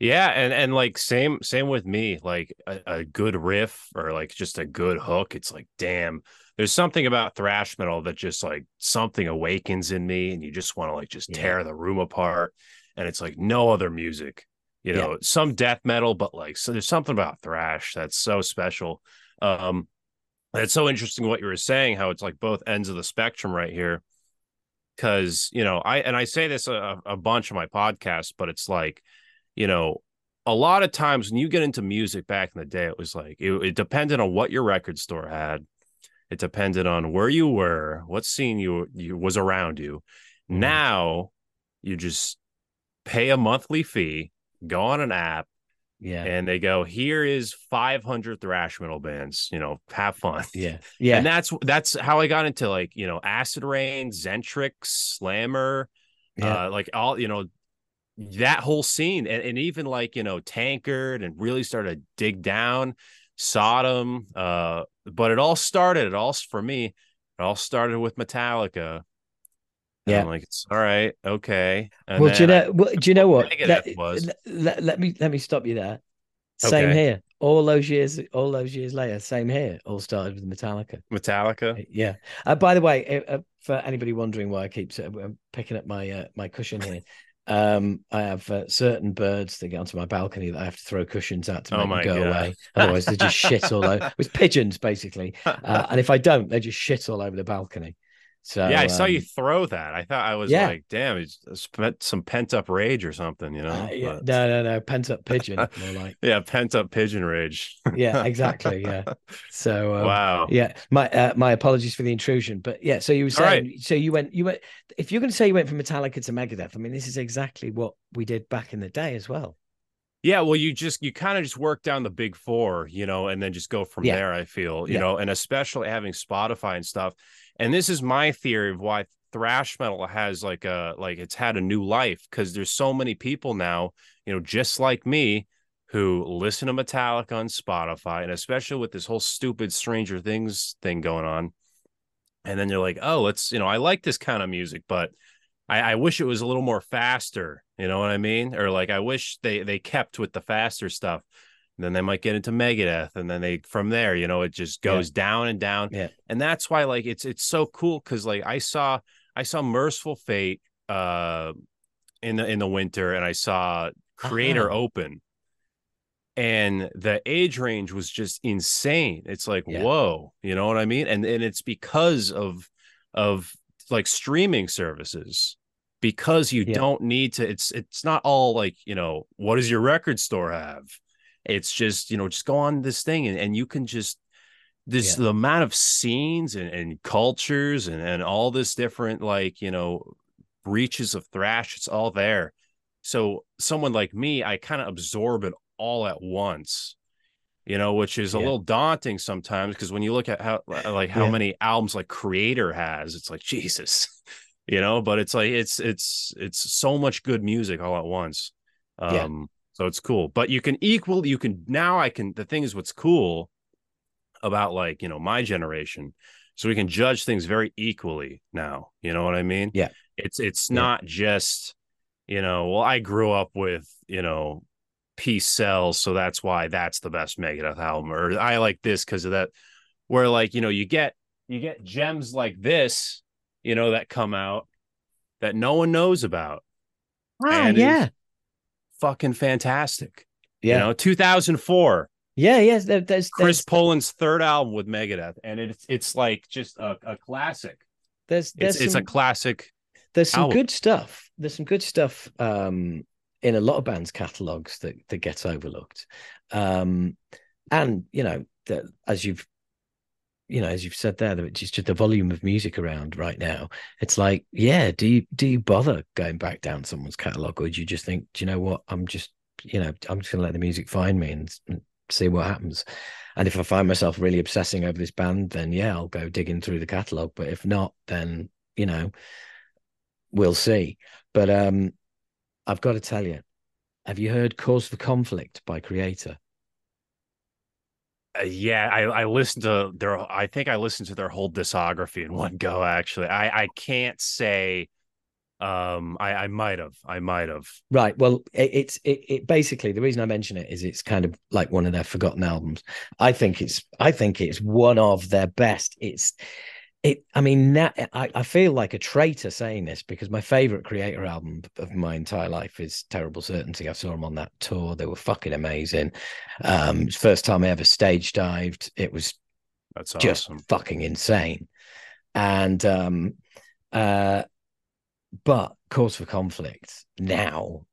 yeah, and and like same same with me. Like a, a good riff or like just a good hook. It's like, damn, there's something about thrash metal that just like something awakens in me, and you just want to like just tear yeah. the room apart. And it's like no other music you know, yeah. some death metal, but like so there's something about thrash that's so special. Um it's so interesting what you were saying, how it's like both ends of the spectrum right here. Cause, you know, I and I say this a, a bunch of my podcasts, but it's like, you know, a lot of times when you get into music back in the day, it was like it, it depended on what your record store had. It depended on where you were, what scene you, you was around you. Mm-hmm. Now you just pay a monthly fee go on an app, yeah, and they go, here is 500 thrash metal bands. You know, have fun. Yeah, yeah, and that's that's how I got into like you know Acid Reign, Xentrix, Slammer, yeah. uh, like all you know that whole scene, and, and even like you know Tankard, and really started to dig down. Sodom, uh, but it all started. It all for me. It all started with Metallica yeah, I'm like it's all right, okay. And well, do you know? Well, do you know what? Let, let, let, me let me stop you there. Same okay. here. All those years, all those years later, same here. All started with Metallica. Metallica. Yeah. Uh, by the way, uh, uh for anybody wondering why I keep uh, picking up my uh, my cushion here, um, I have uh, certain birds that get onto my balcony that I have to throw cushions at to oh make oh them go God. away. Otherwise, they just shit all over. It's pigeons basically, and if I don't, they just shit all over the balcony. So yeah, I saw you um, throw that. I thought I was yeah. like, damn, it's some pent up rage or something, you know? Uh, yeah. No, no, no, pent up pigeon, more like. yeah, pent up pigeon rage. yeah, exactly. Yeah. So um, wow. Yeah, my uh, my apologies for the intrusion, but yeah. So you were saying, right. so you went, you went. If you're going to say you went from Metallica to Megadeth, I mean, this is exactly what we did back in the day as well. Yeah, well, you just you kind of just work down the big four, you know, and then just go from yeah. there. I feel, you yeah. know, and especially having Spotify and stuff and this is my theory of why thrash metal has like a like it's had a new life because there's so many people now you know just like me who listen to metallica on spotify and especially with this whole stupid stranger things thing going on. And then you're like oh let's you know i like this kind of music but I, I wish it was a little more faster you know what i mean? Or like i wish they they kept with the faster stuff then they might get into Megadeth, and then they from there, you know, it just goes yeah. down and down. Yeah. And that's why like it's it's so cool because like I saw I saw Mercyful Fate uh in the in the winter and I saw Kreator uh-huh. open. and the age range was just insane. It's like, Yeah. whoa, you know what I mean? And and it's because of of like streaming services because you Yeah. don't need to it's it's not all like you know what does your record store have it's just you know just go on this thing and, and you can just this Yeah. the amount of scenes and, and cultures and, and all this different like you know breaches of thrash it's all there so someone like me i kind of absorb it all at once you know which is a Yeah. little daunting sometimes because when you look at how like how Yeah. many albums like Kreator has it's like jesus you know but it's like it's it's it's so much good music all at once um Yeah. So it's cool but you can equal you can now i can the thing is what's cool about like you know my generation so we can judge things very equally now you know what i mean Yeah. it's it's Yeah. not just you know well i grew up with you know peace sells so that's why that's the best megadeth album or i like this because of that where like you know you get you get gems like this you know that come out that no one knows about Ah, And yeah, fucking fantastic yeah, you know 2004 yeah, yes. There, there's, chris there's, poland's third album with megadeth and it's it's like just a, a classic there's, there's it's, it's a classic there's some album. good stuff. There's some good stuff um, in a lot of bands' catalogs that that gets overlooked, um, and you know, that as you've you know, as you've said there, that it's just the volume of music around right now. It's like, yeah, do you do you bother going back down someone's catalog, or do you just think, do you know what, I'm just, you know, I'm just gonna let the music find me and, and see what happens. And if I find myself really obsessing over this band, then yeah, I'll go digging through the catalog. But if not, then you know, we'll see. But um, I've got to tell you, have you heard "Cause for Conflict" by Kreator? Uh, yeah, I, I listened to their. I think I listened to their whole discography in one go. Actually, I I can't say. Um, I I might have. I might have. Right. Well, it, it's it, it basically the reason I mention it is it's kind of like one of their forgotten albums. I think it's I think it's one of their best. It's it. I mean, I I feel like a traitor saying this because my favorite Kreator album of my entire life is Terrible Certainty. I saw them on that tour. They were fucking amazing. Um, first time I ever stage dived. It was That's just awesome. fucking insane. And um uh but cause for conflict now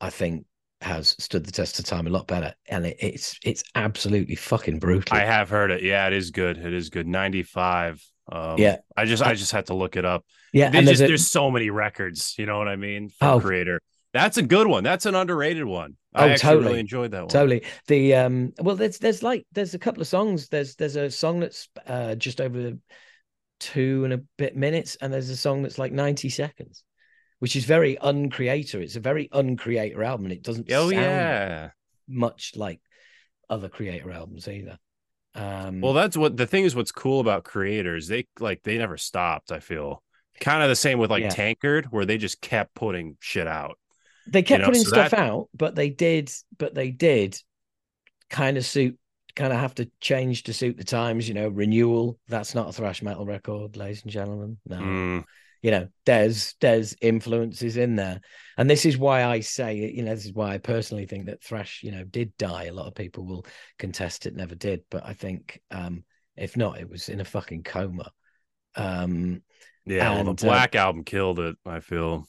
I think has stood the test of time a lot better. And it, it's it's absolutely fucking brutal. I have heard it. Yeah, it is good. It is good. Ninety five. Um, Yeah. I just I just had to look it up. yeah, They and just, there's, a- there's so many records. You know what I mean? Oh. Kreator. That's a good one. That's an underrated one. I Oh, actually totally. really enjoyed that one. totally the um well there's there's like there's a couple of songs. There's there's a song that's uh just over two and a bit minutes, and there's a song that's like 90 seconds, which is very uncreator. It's a very uncreator album, and it doesn't Oh sound yeah. much like other Kreator albums either. Um, Well, that's what the thing is. What's cool about Kreators? They like they never stopped. I feel kind of the same with like Yeah. Tankard, where they just kept putting shit out. they kept know, putting so stuff that- out, but they did, but they did kind of suit, kind of have to change to suit the times. You know, renewal. That's not a thrash metal record, ladies and gentlemen. No, Mm, you know, there's there's influences in there, and this is why I say, you know, this is why I personally think that thrash, you know, did die. A lot of people will contest it never did, but I think, um, if not, it was in a fucking coma. Um, yeah, well, And, the uh, Black album killed it. I feel.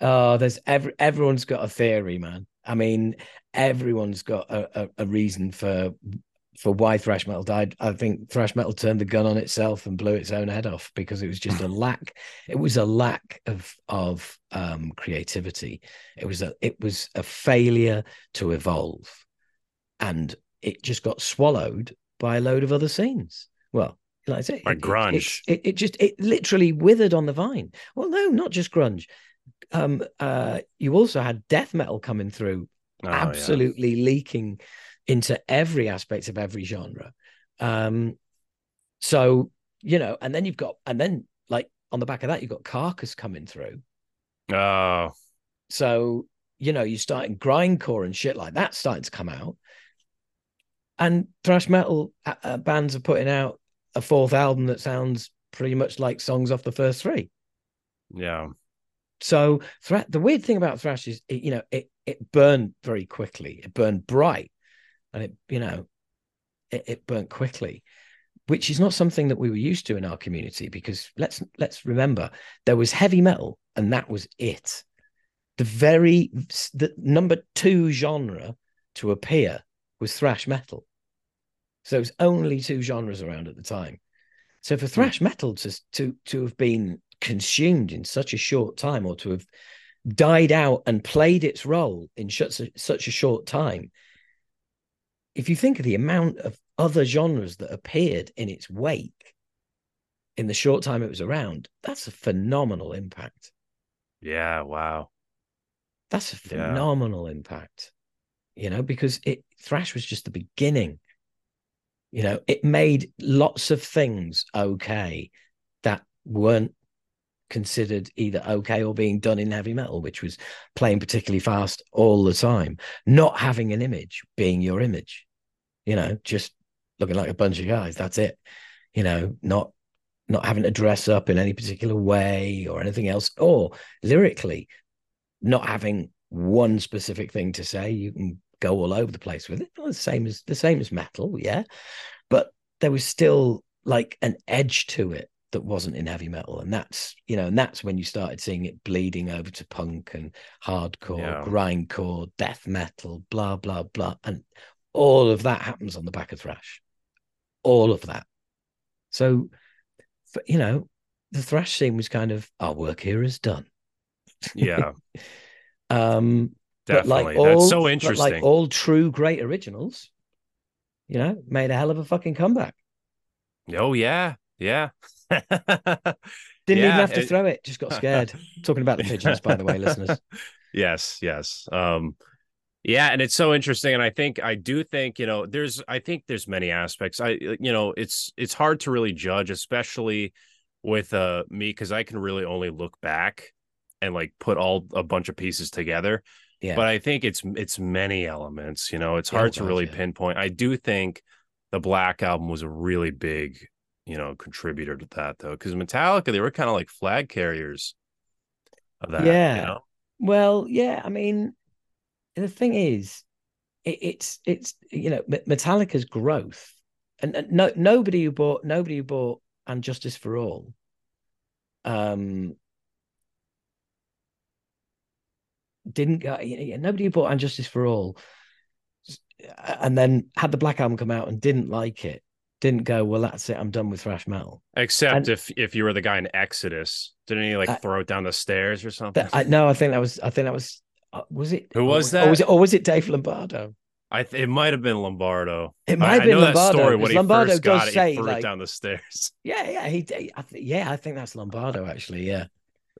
Oh, there's every everyone's got a theory, man. I mean, everyone's got a, a, a reason for for why thrash metal died. I think thrash metal turned the gun on itself and blew its own head off because it was just a lack. It was a lack of of um, creativity. It was a it was a failure to evolve, and it just got swallowed by a load of other scenes. Well, like I say, By it- it- grunge. It, it, it just it literally withered on the vine. Well, no, not just grunge um uh you also had death metal coming through Oh, yeah. absolutely leaking into every aspect of every genre. Um so you know and then you've got and then like on the back of that you've got carcass coming through. Oh, so you know you're starting grindcore and shit like that starting to come out. And thrash metal uh, uh, bands are putting out a fourth album that sounds pretty much like songs off the first three. Yeah. So thra- the weird thing about thrash is, it, you know, it it burned very quickly. It burned bright, and it you know it, it burnt quickly which is not something that we were used to in our community because let's let's remember there was heavy metal and that was it. The very the number two genre to appear was thrash metal. So it was only two genres around at the time. So for hmm. thrash metal to to to have been consumed in such a short time or to have died out and played its role in such a, such a short time if you think of the amount of other genres that appeared in its wake in the short time it was around, that's a phenomenal impact. Yeah, wow. That's a phenomenal yeah. impact. You know, because it thrash was just the beginning. You know, it made lots of things okay that weren't considered either okay or being done in heavy metal, which was playing particularly fast all the time, not having an image being your image, you know, just looking like a bunch of guys. That's it. You know, not not having to dress up in any particular way or anything else, or lyrically, not having one specific thing to say. You can go all over the place with it. Well, the same as the same as metal, yeah. But there was still like an edge to it that wasn't in heavy metal. And that's, you know, and that's when you started seeing it bleeding over to punk and hardcore, yeah. grindcore, death metal, blah, blah, blah. And all of that happens on the back of thrash all of that. So, you know, the thrash scene was kind of our work here is done. Yeah. um, definitely. Like all, That's so interesting. Like all true great originals, you know, made a hell of a fucking comeback. Oh yeah, yeah. Didn't yeah, even have to it... throw it; just got scared. Talking about the pigeons, by the way, listeners. Yes, yes. Um, yeah, and it's so interesting, and I think I do think you know there's I think there's many aspects. I you know it's it's hard to really judge, especially with uh me because I can really only look back and like put all a bunch of pieces together. Yeah. But I think it's it's many elements. You know, it's hard yeah, to really yeah. pinpoint. I do think the Black album was a really big you know contributor to that though, because Metallica they were kind of like flag carriers of that. Yeah. You know? Well, yeah. I mean, the thing is, it, it's it's you know Metallica's growth, and, and no nobody who bought nobody who bought and Justice for All, um, didn't go. You know, nobody who bought and Justice for All, and then had the Black Album come out and didn't like it didn't go well that's it i'm done with thrash metal except and, if if you were the guy in exodus didn't he like throw it down the stairs or something I, no i think that was i think that was was it? Who was that? Or was it? Or was it Dave Lombardo? I th- it might have been Lombardo. It might I, have been Lombardo. story when he Lombardo first got it, say, threw like, it down the stairs. Yeah, yeah, he, he I th- yeah, I think that's Lombardo actually. Yeah,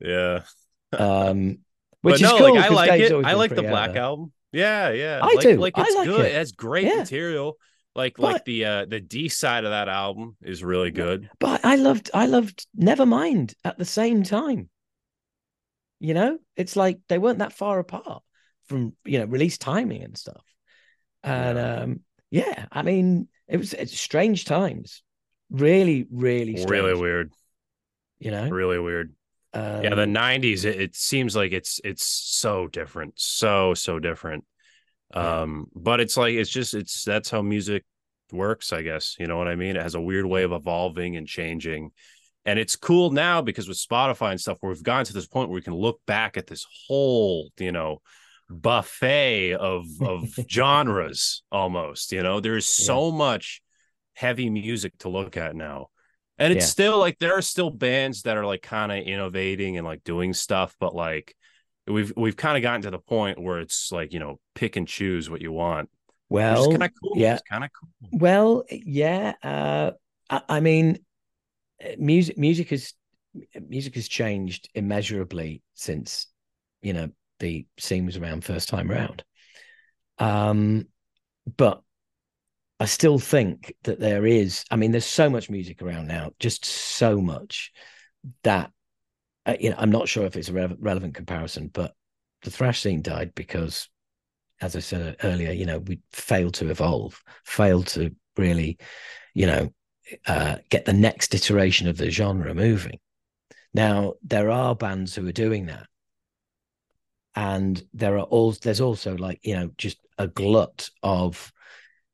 yeah. um, which but is no, cool. Like, I like Dave's it. I like the Black album. Yeah, yeah. I like, do. Like it's like good. It. has great yeah. material. Like but, like the uh the D side of that album is really good. But I loved I loved Nevermind at the same time. You know, it's like they weren't that far apart from you know release timing and stuff. And yeah. um yeah, I mean it was it's strange times. Really, really strange. Really weird. You know? Really weird. Um, yeah, the '90s. It, it, seems like it's it's so different, so so different. Um, yeah. but it's like it's just it's that's how music works, I guess. You know what I mean? It has a weird way of evolving and changing. And it's cool now because with Spotify and stuff, we've gotten to this point where we can look back at this whole, you know, buffet of of genres almost you know? There's so yeah. much heavy music to look at now. And it's yeah. still like there are still bands that are like kind of innovating and like doing stuff but like we've we've kind of gotten to the point where it's like you know pick and choose what you want well kind of cool. yeah. Kind of cool. Well yeah uh I, I mean music music has music has changed immeasurably since you know the scene was around first time round. Um, but I still think that there is. I mean, there's so much music around now, just so much that uh, you know. I'm not sure if it's a re- relevant comparison, but the thrash scene died because, as I said earlier, you know, we failed to evolve, failed to really, you know, uh, get the next iteration of the genre moving. Now there are bands who are doing that, and there are all there's also like you know just a glut of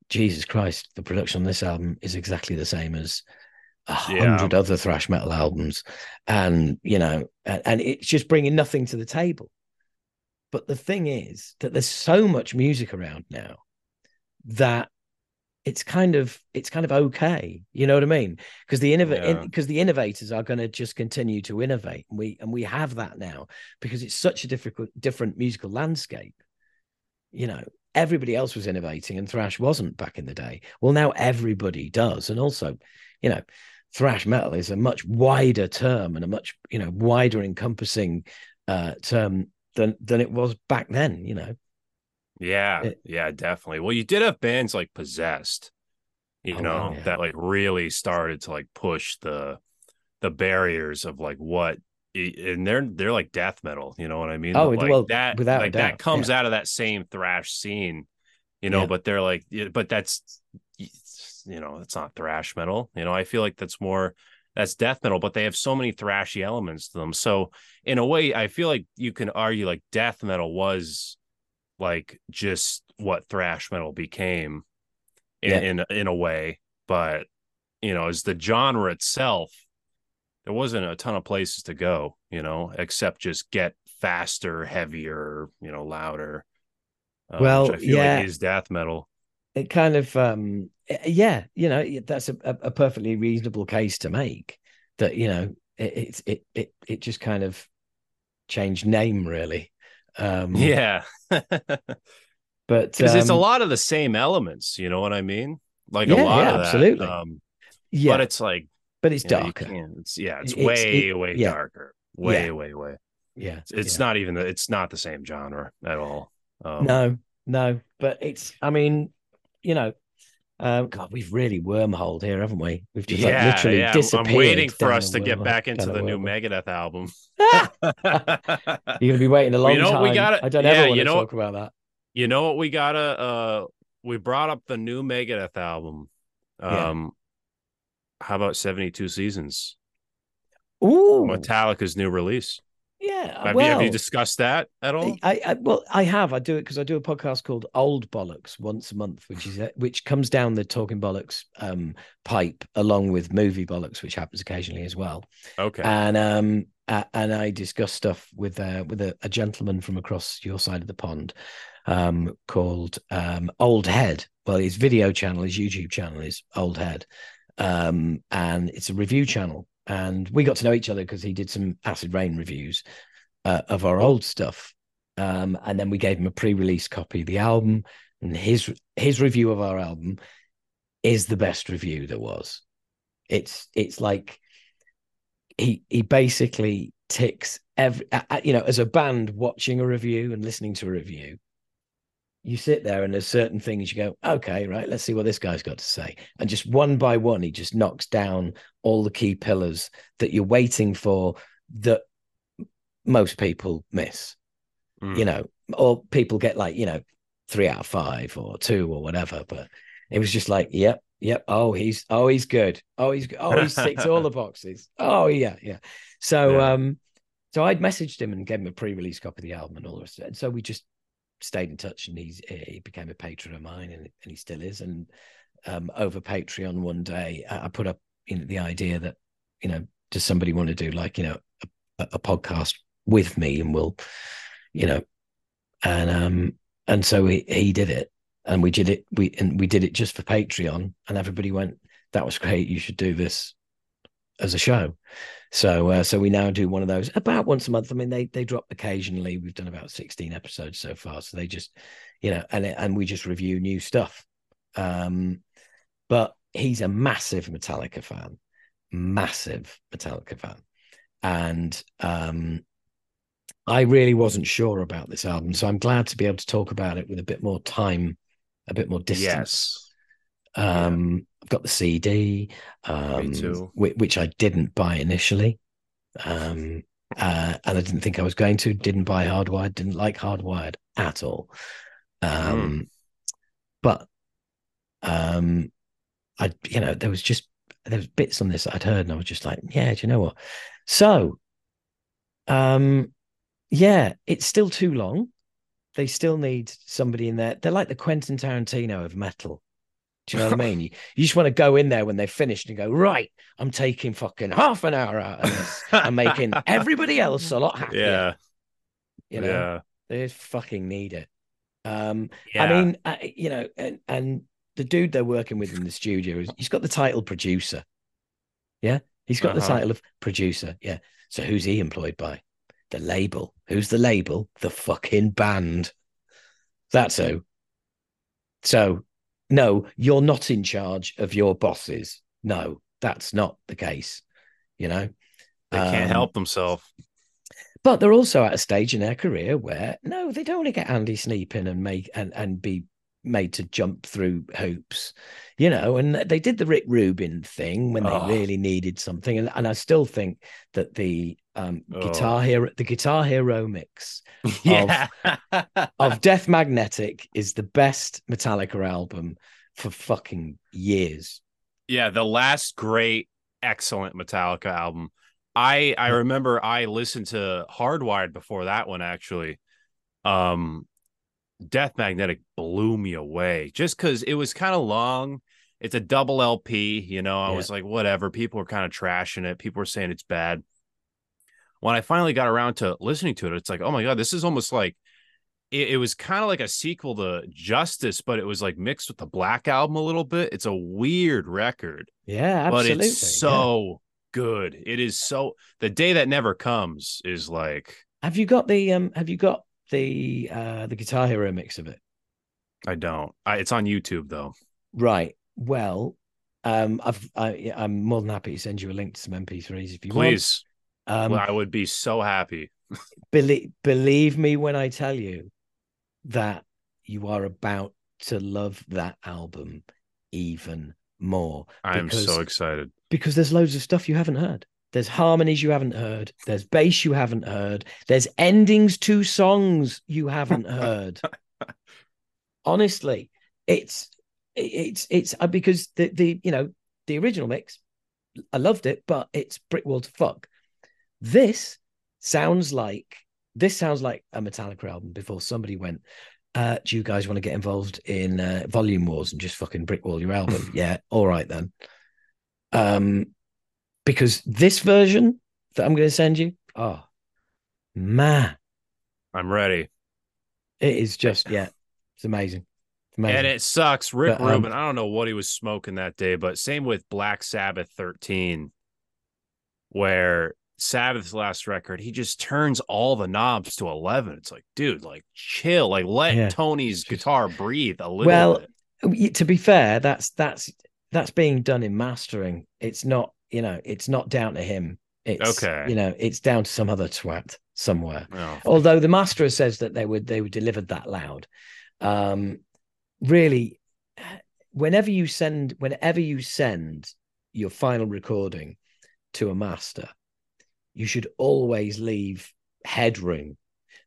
Jesus Christ, the production on this album is exactly the same as a Yeah. hundred other thrash metal albums, and you know, and, and it's just bringing nothing to the table. But the thing is that there's so much music around now that it's kind of it's kind of okay. You know what I mean? Because the innov- Yeah. because the innovators are going to just continue to innovate, and we and we have that now because it's such a difficult different musical landscape. You know, everybody else was innovating and thrash wasn't back in the day. Well, now everybody does, and also, you know, thrash metal is a much wider term and a much you know wider encompassing uh, term than than it was back then. You know, Yeah, It- yeah, definitely. Well, you did have bands like Possessed, you Oh, know, yeah. that like really started to like push the the barriers of like what and they're they're like death metal, you know what I mean? Oh, like well, that without like doubt, that comes out of that same thrash scene, you know, Yeah. but they're like but that's you know, it's not thrash metal. You know, I feel like that's more that's death metal, but they have so many thrashy elements to them. So in a way, I feel like you can argue like death metal was like just what thrash metal became in Yeah. in, in a way. But you know, as the genre itself, there wasn't a ton of places to go, you know, except just get faster, heavier, you know, louder. uh, Well, which I feel yeah. like is death metal. it kind of um yeah you know that's a, a perfectly reasonable case to make that you know it it it, it just kind of changed name really um Yeah. but because it's a um, lot of the same elements you know what i mean? Like Yeah, a lot yeah, of that absolutely. um yeah. but it's like but it's you know, darker. it's yeah it's It's- way it- way yeah. darker. Way way way. Yeah it's, it's not even the it's not the same genre at all. Um, no no but it's i mean you know um god we've really wormholed here haven't we we've just yeah, like literally yeah. disappeared I'm waiting for us to get back into the new. Megadeth album. you're gonna be waiting a long you know time we gotta- i don't yeah, ever want to know talk about that you know what we gotta uh we brought up the new Megadeth album. Yeah. Um how about 72 seasons? Ooh, Metallica's new release. Yeah Have, well, you, have you discussed that at all? I, I well, I have. I do it because I do a podcast called Old Bollocks once a month, which is which comes down the Talking Bollocks um, pipe along with Movie Bollocks, which happens occasionally as well. Okay. And um, a- and I discuss stuff with uh, with a, a gentleman from across your side of the pond, um, called um, Old Head. Well, his video channel, his YouTube channel is Old Head, um, and it's a review channel. And we got to know each other because he did some Acid Reign reviews uh, of our old stuff, um, and then we gave him a pre-release copy of the album. And his his review of our album is the best review there was. It's it's like he he basically ticks every you know as a band watching a review and listening to a review you sit there and there's certain things you go okay right let's see what this guy's got to say and just one by one he just knocks down all the key pillars that you're waiting for that most people miss Mm. you know or people get like you know three out of five or two or whatever but it was just like yep yep oh he's oh he's good oh he's oh he's ticks all the boxes oh yeah yeah so Yeah. um so i'd messaged him and gave him a pre-release copy of the album and all the rest of it and so we just stayed in touch and he's he became a patron of mine and, and he still is. And um over patreon one day i I put up you know the idea that you know does somebody want to do like you know a, a podcast with me and we'll you know and um and so he, he did it and we did it we and we did it just for patreon and everybody went that was great. You should do this as a show. So uh, so we now do one of those about once a month. I mean they they drop occasionally. We've done about 16 episodes so far. So they just you know and and we just review new stuff. Um but he's a massive metallica fan massive metallica fan. And um I really wasn't sure about this album, so I'm glad to be able to talk about it with a bit more time, a bit more distance. yes. Um, I've got the CD, um, which I didn't buy initially, um, uh, and I didn't think I was going to. Didn't buy Hardwired. Didn't like Hardwired at all. Um, But um, I, you know, there was just there was bits on this I'd heard, and I was just like, yeah, do you know what? So, um, yeah, it's still too long. They still need somebody in there. They're like the Quentin Tarantino of metal. Do you know what I mean? You, you just want to go in there when they're finished and go, right, I'm taking fucking half an hour out of this. I'm making everybody else a lot happier. Yeah. You know, yeah. they just fucking need it. Um, Yeah. I mean, uh, you know, and, and the dude they're working with in the studio is he's got the title producer. Yeah, he's got the Uh-huh. title of producer. Yeah. So who's he employed by? The label. Who's the label? The fucking band. That's who. So, no, you're not in charge of your bosses. No, that's not the case. You know, they can't Um, help themselves. but they're also at a stage in their career where no, they don't want to get Andy Sneap in and make and and be made to jump through hoops, you know. And they did the Rick Rubin thing when they Oh. really needed something, and and I still think that the um, Oh. guitar hero, the guitar hero mix yeah. of Death Magnetic is the best Metallica album for fucking years. yeah, the last great, excellent Metallica album. I I remember I listened to Hardwired before that one actually. Um Death Magnetic blew me away just because it was kind of long. It's a double LP, you know. I Yeah. was like, whatever. People were kind of trashing it. People were saying it's bad. When I finally got around to listening to it, it's like, oh my god, this is almost like it, it was kind of like a sequel to Justice, but it was like mixed with the Black album a little bit. It's a weird record Yeah, absolutely. but it's so good. It is so the day that never comes is like Have you got the um? Have you got the uh the Guitar Hero mix of it? I don't. I, it's on YouTube though. Right. Well, um, I've I, yeah, I'm more than happy to send you a link to some MP3s if you Please, want. Um, well, I would be so happy. believe believe me when I tell you that you are about to love that album even more I am so excited. because there's loads of stuff you haven't heard. There's harmonies you haven't heard. There's bass you haven't heard. There's endings to songs you haven't heard. Honestly, it's it's it's uh, because the the you know the original mix, I loved it, but it's brick wall to fuck. This sounds like this sounds like a Metallica album before somebody went. Uh, do you guys want to get involved in uh, volume wars and just fucking brick wall your album? yeah, all right then. Um, because this version that I'm going to send you, oh man, I'm ready. it is just yeah, it's amazing. It's amazing. And it sucks. Rick But, um, Rubin, I don't know what he was smoking that day, but same with Black Sabbath 13, where Sabbath's last record, he just turns all the knobs to 11. It's like, dude, like chill, like let Yeah. Tony's guitar breathe a little Well, bit. Y- to be fair, that's that's that's being done in mastering. It's not, you know, it's not down to him. It's Okay. you know, it's down to some other twat somewhere. Oh, Although the master says that they would they were delivered that loud. Um really whenever you send whenever you send your final recording to a master, you should always leave headroom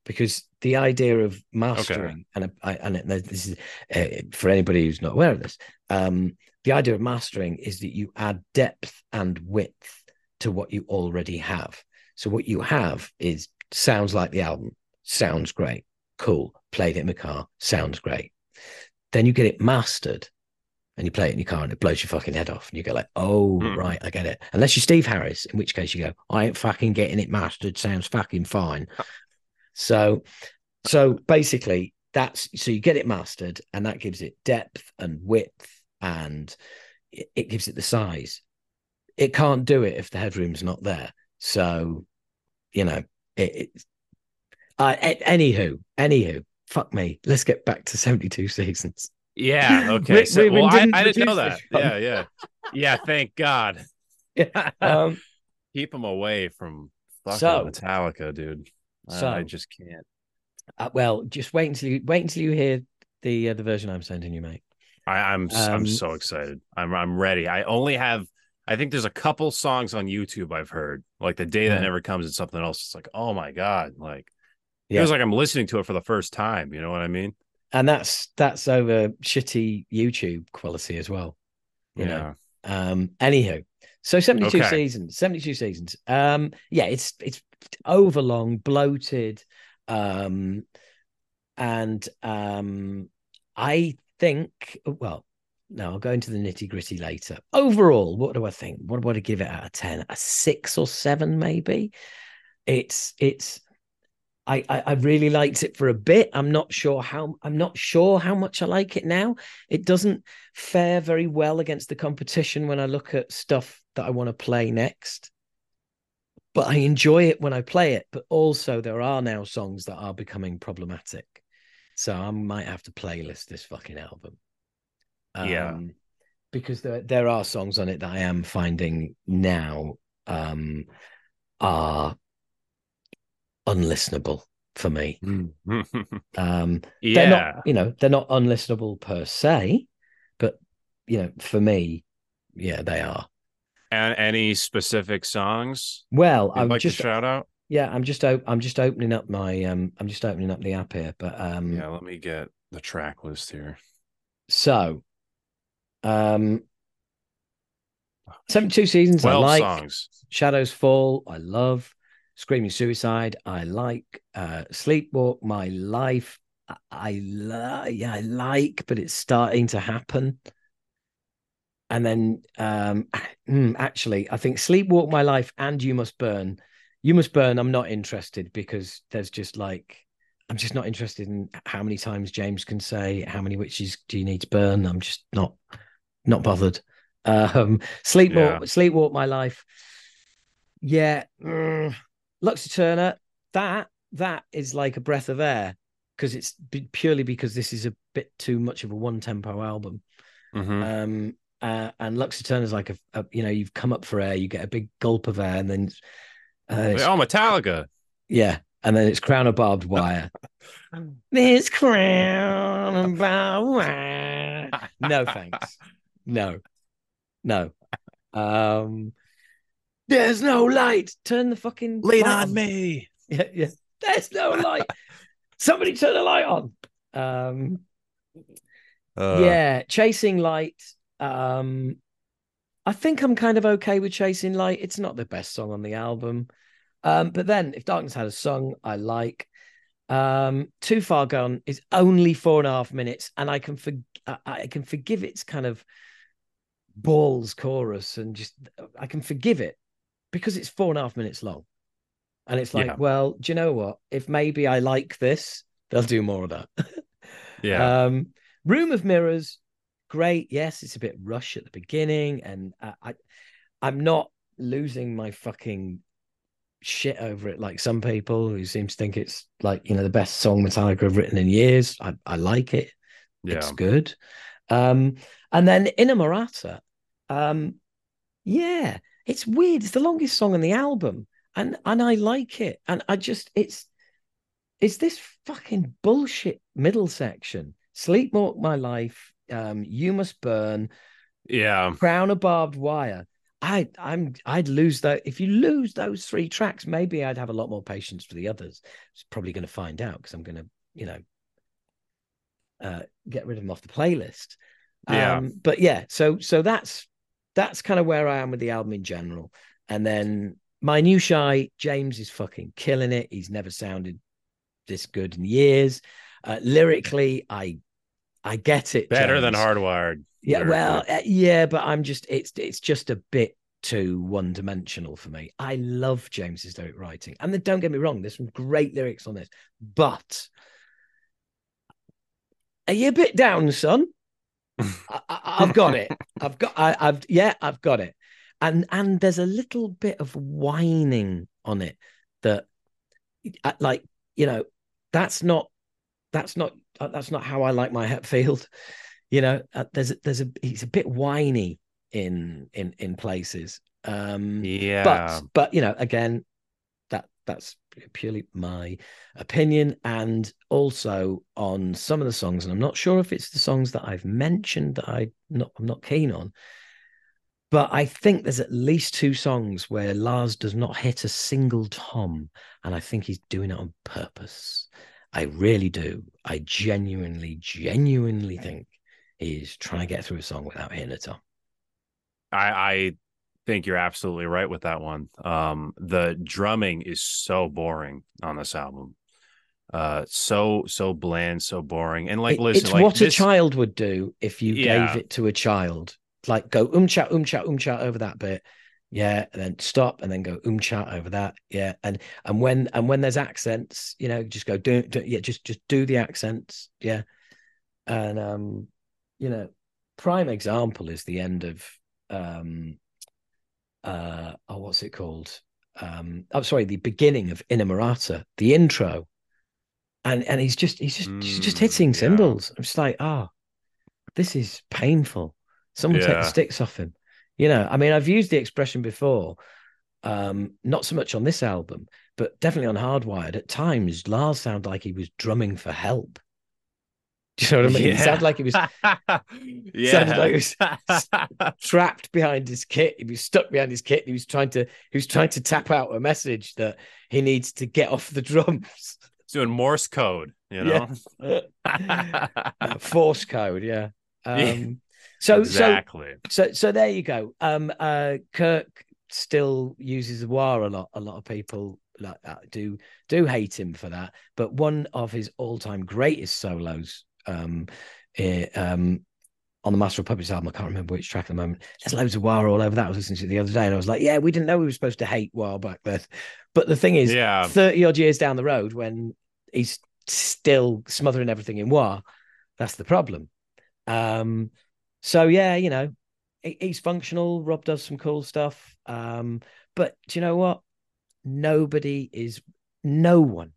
because the idea of mastering and I, and this is uh, for anybody who's not aware of this um the idea of mastering is that you add depth and width to what you already have. So what you have is sounds like the album sounds great cool played it in the car sounds great. Then you get it mastered and you play it in your car and it blows your fucking head off and you go like oh Mm. right i get it. Unless you're steve harris in which case you go i ain't fucking getting it mastered sounds fucking fine. So so basically that's so you get it mastered and that gives it depth and width and it, it gives it the size. It can't do it if the headroom's not there. So you know it, it uh, anywho anywho fuck me. Let's get back to 72 seasons yeah. Okay. So, well, I, didn't I didn't know that. Yeah. Yeah. Yeah. Thank God. um Keep them away from fucking So- Metallica, dude. I- So- I just can't. uh, well just wait until you wait until you hear the uh, the version i'm sending you mate I, I'm Um, I'm so excited. I'm I'm ready. I only have I think there's a couple songs on YouTube I've heard. Like the day that Yeah. never comes and something else. It's like, oh my God. Like it was like I'm listening to it for the first time. You know what I mean? And that's that's over shitty youtube quality as well you know Um, anywho, so 72 Okay. seasons, 72 seasons. Um, yeah, it's it's overlong, bloated. Um, and um, I think, well, no, I'll go into the nitty gritty later. Overall, what do I think? What would I give it out of 10? A six or seven, maybe? It's, it's, I, I, I really liked it for a bit. I'm not sure how I'm not sure how much I like it now. It doesn't fare very well against the competition when I look at stuff that I want to play next. But I enjoy it when I play it. But also there are now songs that are becoming problematic. So I might have to playlist this fucking album. Um, yeah. Because there there are songs on it that I am finding now um are unlistenable for me. um, yeah, they're not, you know, they're not unlistenable per se, but you know, for me, yeah, they are. And any specific songs? Well, I'm like just shout out. Yeah, I'm just I'm just opening up my um I'm just opening up the app here, but um yeah, let me get the track list here. So, um, 72 seasons. I like songs. Shadows Follow. I love. Screaming Suicide, I like. Uh, Sleepwalk My Life, I, I, li- yeah, I like, but it's starting to happen. And then, um, hmm, actually, I think Sleepwalk My Life and You Must Burn. You Must Burn, I'm not interested because there's just like, I'm just not interested in how many times James can say, How many witches do you need to burn? I'm just not, not bothered. Um, Sleepwalk, yeah. Sleepwalk My Life. Yeah. Mm, Lux Æterna, that that is like a breath of air because it's purely because this is a bit too much of a one tempo album. Mm-hmm. Um, uh, and Lux Æterna is like a, a, you know you've come up for air, you get a big gulp of air, and then uh, oh Metallica, yeah, and then it's crown of barbed wire. this crown of barbed wire. No thanks. No, no. Um, there's no light. Turn the fucking lean on, on me. Yeah, yeah. There's no light. Somebody turn the light on. Um, uh, yeah, chasing light. Um, I think I'm kind of okay with chasing light. It's not the best song on the album, um, but then if darkness had a son I like, um, too far gone is only four and a half minutes, and I can for- I, I can forgive its kind of balls chorus and just I can forgive it because it's four and a half minutes long. And it's like, yeah. well, do you know what? If maybe I like this, they'll do more of that. yeah. Um, Room of Mirrors, great. Yes, it's a bit rush at the beginning, and I, I I'm not losing my fucking shit over it like some people who seem to think it's like you know the best song Metallica have written in years. I, I like it. Yeah. It's good. Um, and then Inamorata, um, yeah, it's weird. It's the longest song on the album, and and I like it. And I just it's it's this fucking bullshit middle section. Sleepwalk my life. Um, you must burn. Yeah. Crown of barbed wire. I I'm I'd lose that if you lose those three tracks, maybe I'd have a lot more patience for the others. It's probably going to find out because I'm going to, you know, uh, get rid of them off the playlist. Yeah. Um, but yeah, so so that's that's kind of where I am with the album in general. And then Minutiae, James is fucking killing it. He's never sounded this good in years. Uh, lyrically, I I get it. Better James. than Hardwired. Yeah, lyrically. well, uh, yeah, but I'm just it's it's just a bit too one dimensional for me. I love James's lyric writing, and then, don't get me wrong, there's some great lyrics on this, but are you a bit down, son? I, have got it. I've got. I, have yeah. I've got it. And and there's a little bit of whining on it that, uh, like you know, that's not that's not uh, that's not how I like my Hetfield. You know, uh, there's there's a he's a bit whiny in in in places. Um, yeah. But but you know, again, that that's purely my opinion and also on some of the songs and i'm not sure if it's the songs that i've mentioned that i not i'm not keen on but i think there's at least two songs where lars does not hit a single tom and i think he's doing it on purpose. I really do. I genuinely genuinely think he's trying to get through a song without hitting a tom. I, I think you're absolutely right with that one. Um, the drumming is so boring on this album. Uh, so so bland, so boring, and like It- listen, it's like what this, a child would do if you Yeah. gave it to a child. Like go um chat, um chat, um chat over that bit. Yeah, and then stop and then go um chat over that. Yeah. And and when and when there's accents, you know, just go do, do yeah, just just do the accents. Yeah. And um, you know, prime example is the end of um uh oh what's it called? Um I'm sorry, the beginning of Inamorata, the intro. And and he's just he's just he's just Mm, hitting yeah. cymbals. I'm just like, oh, this is painful. Someone take the sticks off him. You know, I mean, I've used the expression before, um, not so much on this album, but definitely on Hardwired. At times, Lars sounded like he was drumming for help. Do you know what I mean? It sounded like he was yeah. sounded like he was trapped behind his kit. He was stuck behind his kit. He was trying to he was trying to tap out a message that he needs to get off the drums. doing Morse code, you know. Uh, Force code, yeah. Um, Yeah. so exactly. so so so there you go. Um, uh, Kirk still uses the wah a lot. A lot of people like that do do hate him for that. But one of his all time greatest solos, um, eh, um, on the Master of Puppets album, I can't remember which track at the moment. There's loads of wah all over that. I was listening to it the other day, and I was like, yeah, we didn't know we were supposed to hate wah back then. But the thing is, yeah. 30 odd years down the road when he's still smothering everything in wah that's the problem um so yeah you know he's functional rob does some cool stuff um but do you know what nobody is no one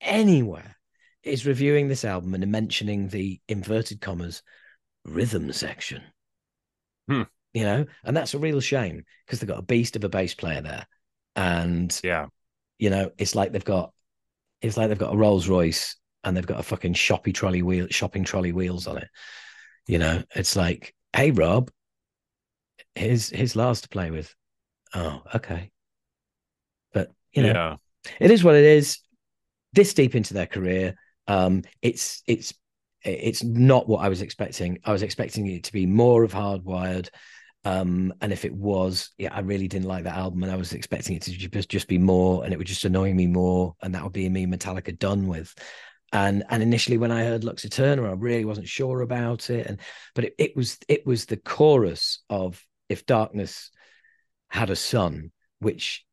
anywhere is reviewing this album and mentioning the inverted commas rhythm section Hmm. you know and that's a real shame because they've got a beast of a bass player there and Yeah. you know, it's like they've got it's like they've got a Rolls Royce and they've got a fucking shopping trolley wheel shopping trolley wheels on it. You know, it's like, hey Rob, here's here's Lars to play with. Oh, okay. But you know, yeah. it is what it is. This deep into their career, um, it's it's it's not what I was expecting. I was expecting it to be more of hardwired. Um, and if it was, yeah, I really didn't like that album, and I was expecting it to just just be more, and it would just annoy me more, and that would be me Metallica done with. And and initially, when I heard Lux Æterna, I really wasn't sure about it, and but it, it was it was the chorus of "If Darkness Had a Son, which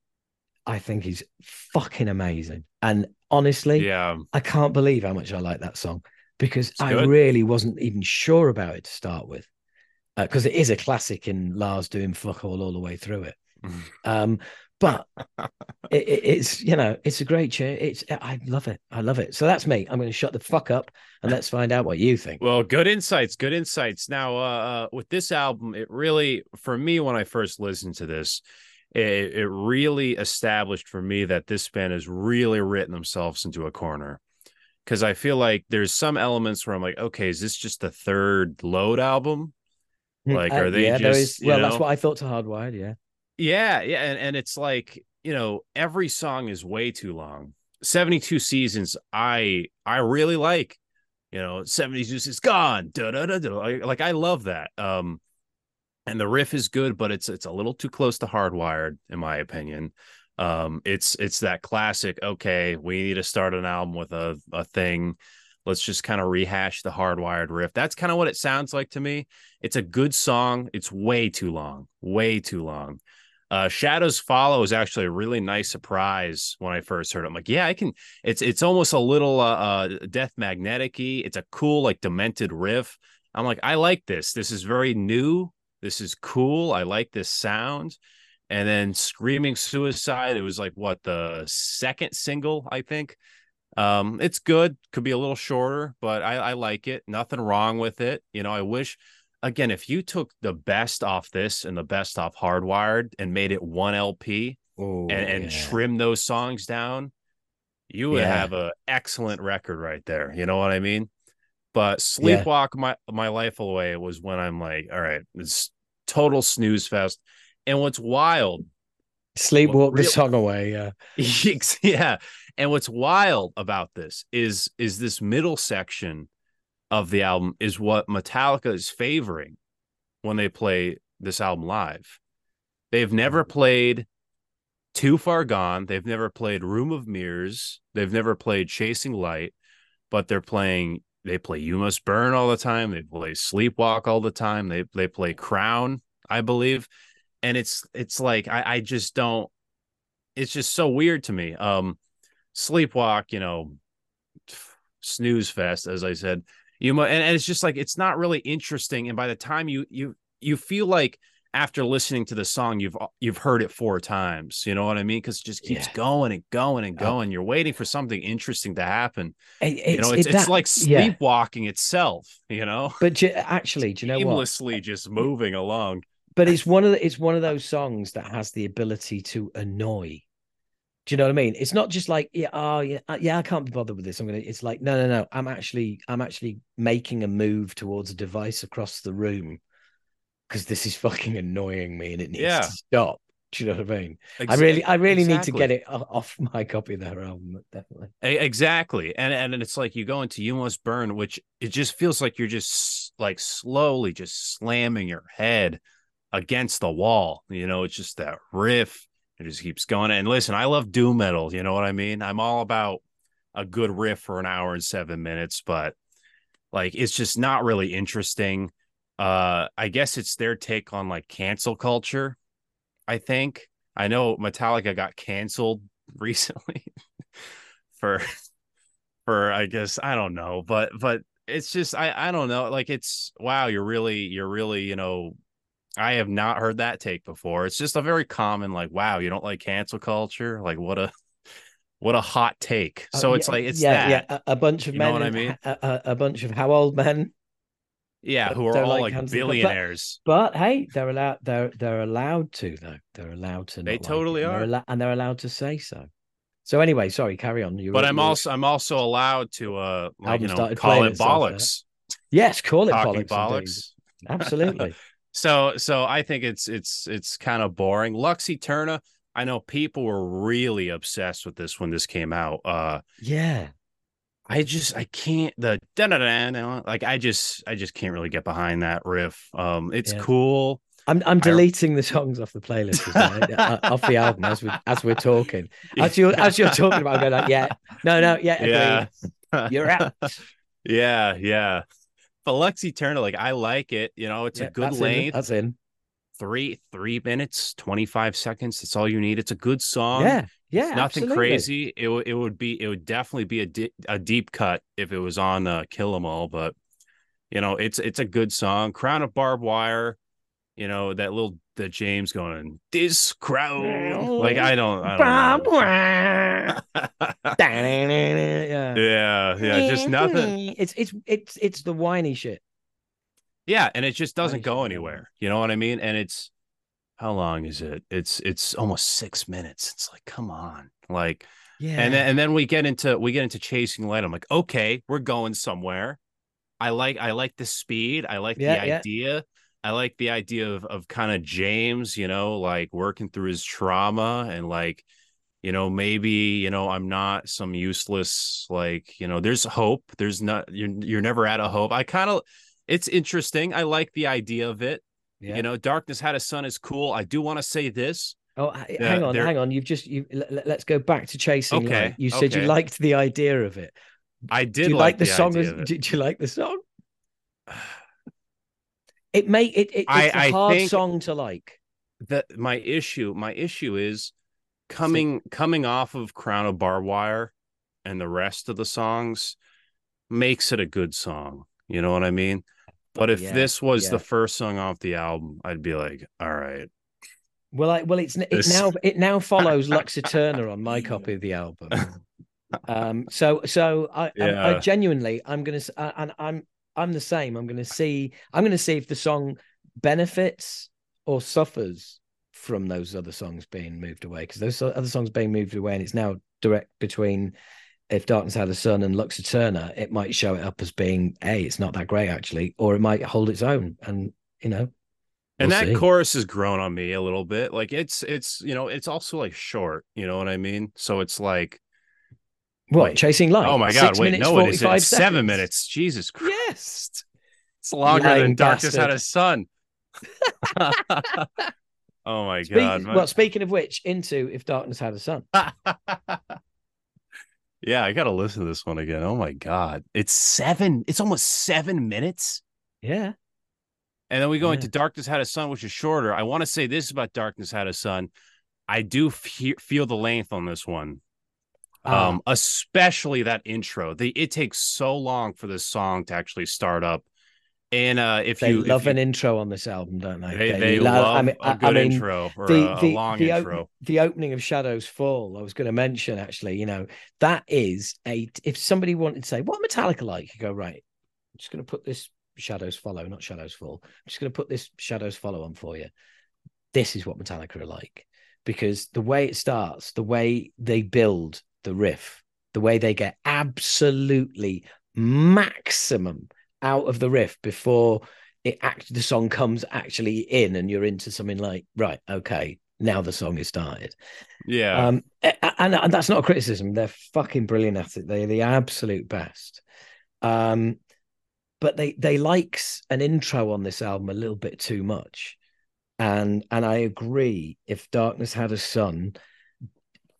I think is fucking amazing. And honestly, Yeah. I can't believe how much I like that song because I really wasn't even sure about it to start with. Because it is a classic in Lars doing fuck all all the way through it. Um, but it, it, it's you know it's a great chair. It's I love it. I love it. So that's me. I'm going to shut the fuck up and let's find out what you think. Well, good insights, good insights. Now, uh, uh, with this album, it really, for me, when I first listened to this, it, it really established for me that this band has really written themselves into a corner. Because I feel like there's some elements where I'm like, okay, is this just the third load album? Like, are they Uh, yeah, there just, is. Well, that's what I thought to Hardwired. Yeah. Yeah, yeah, and, and it's like you know every song is way too long. Seventy two seasons, I I really like. You know, seventy two is gone. Da, da, da, da. Like, like I love that. Um, and the riff is good, but it's it's a little too close to hardwired, in my opinion. Um, it's it's that classic. Okay, we need to start an album with a a thing. Let's just kind of rehash the hardwired riff. That's kind of what it sounds like to me. It's a good song. It's way too long, way too long. Uh, Shadows Follow is actually a really nice surprise when I first heard it. I'm like, yeah, I can. It's it's almost a little uh, uh Death Magnetic-y. It's a cool like demented riff. I'm like, I like this. This is very new. This is cool. I like this sound. And then Screaming Suicide, it was like what the second single, I think. Um, it's good. Could be a little shorter, but I, I like it. Nothing wrong with it. You know, I wish again if you took the best off this and the best off Hardwired and made it one LP Oh, and, and yeah. trim those songs down, you would Yeah. have an excellent record right there. You know what I mean? But sleepwalk my my life away was when I'm like, all right, it's total snooze fest. And what's wild Sleepwalk the real- song away. Yeah. yeah and what's wild about this is is this middle section of the album is what metallica is favoring when they play this album live they've never mm-hmm. played Too Far Gone. They've never played Room of Mirrors. They've never played Chasing Light, but they're playing. They play You Must Burn all the time. They play Sleepwalk all the time. They they play Crown, I believe, and it's it's like I I just don't. It's just so weird to me. Um, Sleepwalk, you know, snooze fest, as I said. You and, and it's just like it's not really interesting. And by the time you you you feel like after listening to the song you've you've heard it four times you know what i mean because it just keeps yeah. going and going and going oh. you're waiting for something interesting to happen it's, you know it's, it, that, it's like sleepwalking yeah. itself you know but ju- actually do you know seamlessly what? just moving along but it's one of the, it's one of those songs that has the ability to annoy do you know what I mean? It's not just like, yeah, oh yeah, uh, yeah, I can't be bothered with this. I'm gonna. It's like, no, no, no. I'm actually, I'm actually making a move towards a device across the room because this is fucking annoying me and it needs yeah. to stop. Do you know what I mean? Exactly. I really, I really exactly. need to get it off my copy of their album. Definitely. Exactly, and and it's like you go into "You Must Burn," which it just feels like you're just like slowly just slamming your head against the wall. You know, it's just that riff. It just keeps going. And listen, I love doom metal. You know what I mean? I'm all about a good riff for an hour and seven minutes, but like it's just not really interesting uh i guess it's their take on like cancel culture i think. I know metallica got canceled recently for for i guess i don't know but but it's just i i don't know like it's wow you're really you're really you know i have not heard that take before. It's just a very common like wow you don't like cancel culture? Like what a what a hot take. Uh, so uh, it's like it's yeah that. yeah a, a bunch of you men know what i mean? a, a, a bunch of how old men yeah, who are all like, like billionaires. But, but, hey, they're allowed. They're they're allowed to though. They're allowed to. They totally like are, they're and they're allowed to say so. So anyway, sorry, carry on. You but I'm also I'm also allowed to uh like, you know call it bollocks. Yes, call it bollocks. bollocks. Absolutely. so so I think it's it's it's kind of boring. Lux Æterna. I know people were really obsessed with this when this came out. Uh yeah. I just I can't the da da da like I just I just can't really get behind that riff. Um, it's yeah. cool. I'm I'm deleting I... the songs off the playlist off the album as we as we're talking. As you as you're talking about, I'm going like, yeah, no, no, yeah, yeah, you're out. yeah, yeah. But Lux Æterna, like I like it. You know, it's yeah, a good length. In, that's in three three minutes, twenty five seconds. That's all you need. It's a good song. Yeah, yeah, it's nothing absolutely. crazy. It would it would be it would definitely be a di- a deep cut if it was on uh, Kill 'Em All, but you know it's it's a good song. Crown of Barbed Wire, you know that little the James going this crown like I don't I don't yeah. yeah yeah just nothing. It's it's it's it's the whiny shit. Yeah, and it just doesn't go anywhere. You know what I mean? And it's how long is it? It's it's almost six minutes. It's like, come on, like, yeah. And then and then we get into we get into chasing light. I'm like, okay, we're going somewhere. I like I like the speed. I like yeah, the yeah. idea. I like the idea of of kind of James, you know, like working through his trauma and like, you know, maybe you know I'm not some useless like you know. There's hope. There's not you're you're never out of hope. I kind of it's interesting. I like the idea of it. Yeah. You know, Darkness Had a Son is cool. I do want to say this. Oh, hang on, hang on. You've just you. Let, us go back to chasing. Okay, light. you said okay. you liked the idea of it. I did. Do you like, like the, the song? As, did you like the song? It may it, it it's I, a hard song to like. That my issue, my issue is coming so, coming off of Crown of Barbed Wire and the rest of the songs makes it a good song. You know what I mean? But if yeah, this was yeah. the first song off the album, I'd be like, all right. Well, I, well, it's it now it now follows Lux Æterna on my copy of the album. Um, so so I, yeah. I, I genuinely I'm gonna and I'm I'm the same. I'm gonna see I'm gonna see if the song benefits or suffers from those other songs being moved away because those other songs being moved away and it's now direct between if Darkness Had a Son and Lux Æterna, it might show it up as being a it's not that great actually, or it might hold its own, and you know. We'll and that see. chorus has grown on me a little bit. Like it's it's you know it's also like short. You know what I mean? So it's like. What wait, chasing light? Oh my god! Wait, minutes, no, it is. Seven minutes. Jesus Christ! Yes, it's longer than Darkness Had a Son. Oh my Speak- god. well, speaking of which, into If Darkness Had a Son. yeah, I gotta listen to this one again. Oh my god. It's seven, it's almost seven minutes. Yeah. And then we go Yeah. into Darkness Had a Son, which is shorter. I want to say this about Darkness Had a Son. I do fe- feel the length on this one. Ah. Um, especially that intro. The it takes so long for this song to actually start up. And uh if They you if love you- an intro on this album, don't they? they, they lo- love I mean, a good I mean, intro or the a, a long the, op- intro. the opening of Shadows Fall. I was going to mention actually. You know that is a. If somebody wanted to say what Metallica like, you go right. I'm just going to put this Shadows Follow, not Shadows Fall. I'm just going to put this Shadows Follow on for you. This is what Metallica are like because the way it starts, the way they build the riff, the way they get absolutely maximum out of the riff before it act the song comes actually in and you're into something like right okay now the song is started. Yeah. um and, and that's not a criticism. They're fucking brilliant at it. They're the absolute best. Um but they they likes an intro on this album a little bit too much. And and i agree if darkness had a son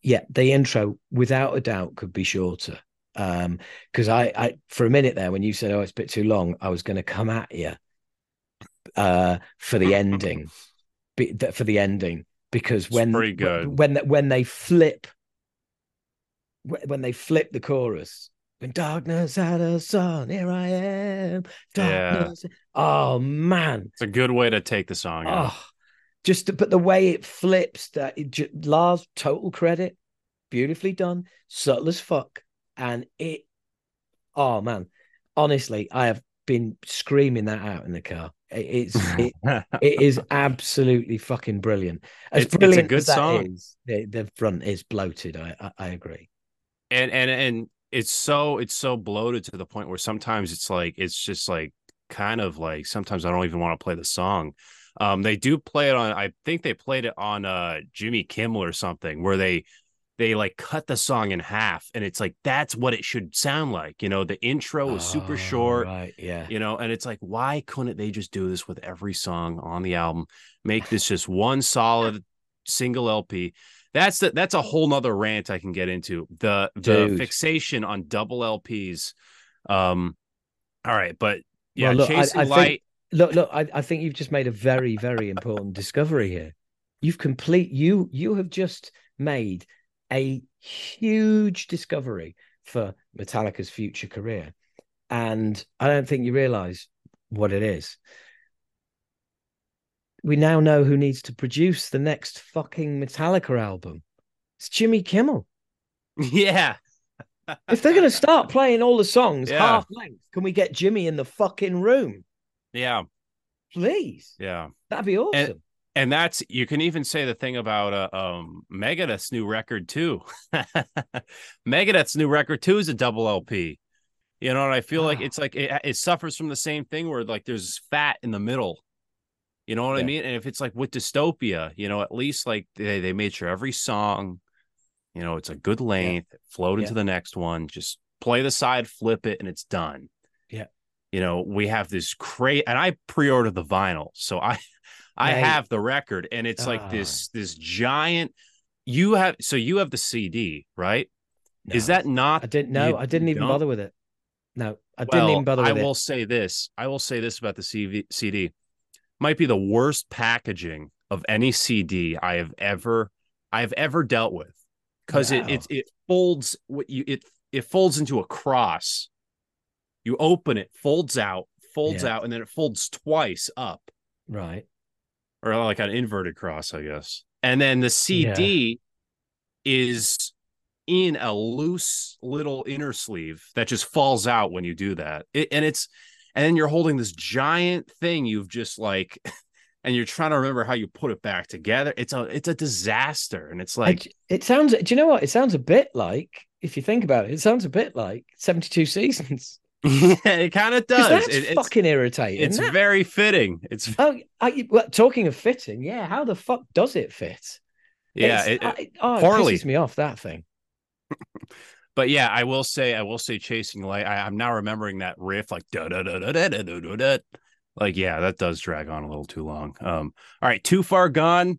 yeah the intro without a doubt could be shorter um because I, I for a minute there when you said oh it's a bit too long i was going to come at you uh for the ending. Be, for the ending. Because when when when they flip when they flip the chorus when darkness had a son here i am Yeah. darkness oh man. It's a good way to take the song. Oh, just to, but the way it flips, that it, ju- Lars, total credit, beautifully done, subtle as fuck, and it. Oh man, honestly, I have been screaming that out in the car. It's it, it is absolutely fucking brilliant. As It's- it's a brilliant good as that song. is, the, the front is bloated. I, I I agree. and and and it's so it's so bloated to the point where sometimes it's like it's just like kind of like sometimes I don't even want to play the song. Um, they do play it on. I think they played it on uh Jimmy Kimmel or something where they they like cut the song in half, and it's like that's what it should sound like. You know, the intro was super Oh, short. right? Yeah, You know, and it's like, why couldn't they just do this with every song on the album? Make this just one solid single LP. That's the, that's a whole nother rant I can get into. The the Dude. fixation on double LPs. Um, all right, but yeah, Well, look, chasing I think- light. look look I, I think you've just made a very very important discovery here you've complete you you have just made a huge discovery for metallica's future career. And i don't think you realize what it is. We now know who needs to produce the next fucking metallica album. It's jimmy kimmel. Yeah, if they're going to start playing all the songs Yeah. half length can we get jimmy in the fucking room? Yeah, please. Yeah. that'd be awesome. And that's you can even say the thing about uh, um Megadeth's new record too. Megadeth's new record too is a double LP. You know, and I feel like it's like it, it suffers from the same thing where like there's fat in the middle. You know what I mean? And if it's like with Dystopia, you know, at least like they, they made sure every song, you know, it's a good length, float into Yeah. the next one, just play the side, flip it, and it's done. Yeah. You know, we have this crazy, and I pre-ordered the vinyl, so I I have the record, and it's like Ah. this this giant. You have so you have the CD, right? Is that not? I didn't know. I didn't even don't? bother with it. No, I didn't even bother with it. I it. will say this. I will say this about the CV, CD. Might be the worst packaging of any CD I have ever I have ever dealt with because it, it it folds what you it it folds into a cross. You open it, folds out, folds Yeah. out, and then it folds twice up. Right. Or like an inverted cross, I guess. And then the CD is in a loose little inner sleeve that just falls out when you do that. It, and it's and then you're holding this giant thing you've just like and you're trying to remember how you put it back together. It's a it's a disaster and it's like it sounds. Do you know what? It sounds a bit like, if you think about it, it sounds a bit like seventy-two seasons. yeah, it kind of does. That's It- it's fucking irritating. it's that- very fitting. It's Oh, I, well, talking of fitting, yeah. How the fuck does it fit? yeah, it- I, oh, poorly. it pisses me off that thing. but yeah, I will say, I will say, chasing light. I, I'm now remembering that riff, like da da da da da da da da. Like, yeah, that does drag on a little too long. Um, all right, too far gone.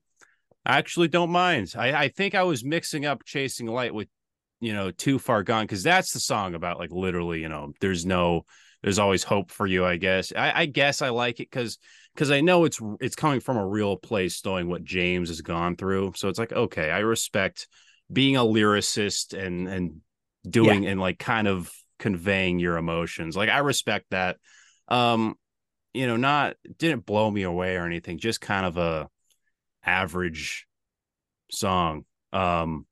I actually don't mind. I, I think I was mixing up Chasing Light with, you know, Too Far Gone because that's the song about like literally, you know, there's no, there's always hope for you. I guess. I, I guess I like it because because I know it's it's coming from a real place, knowing what James has gone through. So it's like okay, I respect being a lyricist and and doing yeah. and like kind of conveying your emotions. Like I respect that. Um, you know, not didn't blow me away or anything, just kind of a average song. Um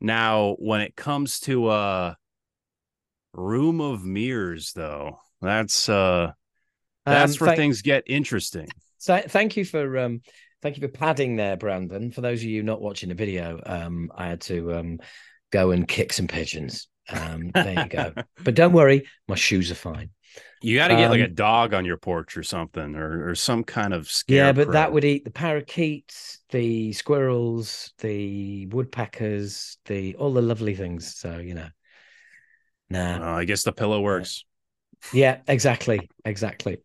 now when it comes to uh Room of Mirrors though, that's uh that's um, where things get interesting. So thank you for um thank you for padding there, Brandon. For those of you not watching the video, um I had to um go and kick some pigeons. Um, there you go. but don't worry, my shoes are fine. You got to get um, like a dog on your porch or something, or or some kind of Yeah, but that would eat the parakeets, the squirrels, the woodpeckers, the all the lovely things. So you know, nah. I guess the pillow works. Yeah, exactly, exactly.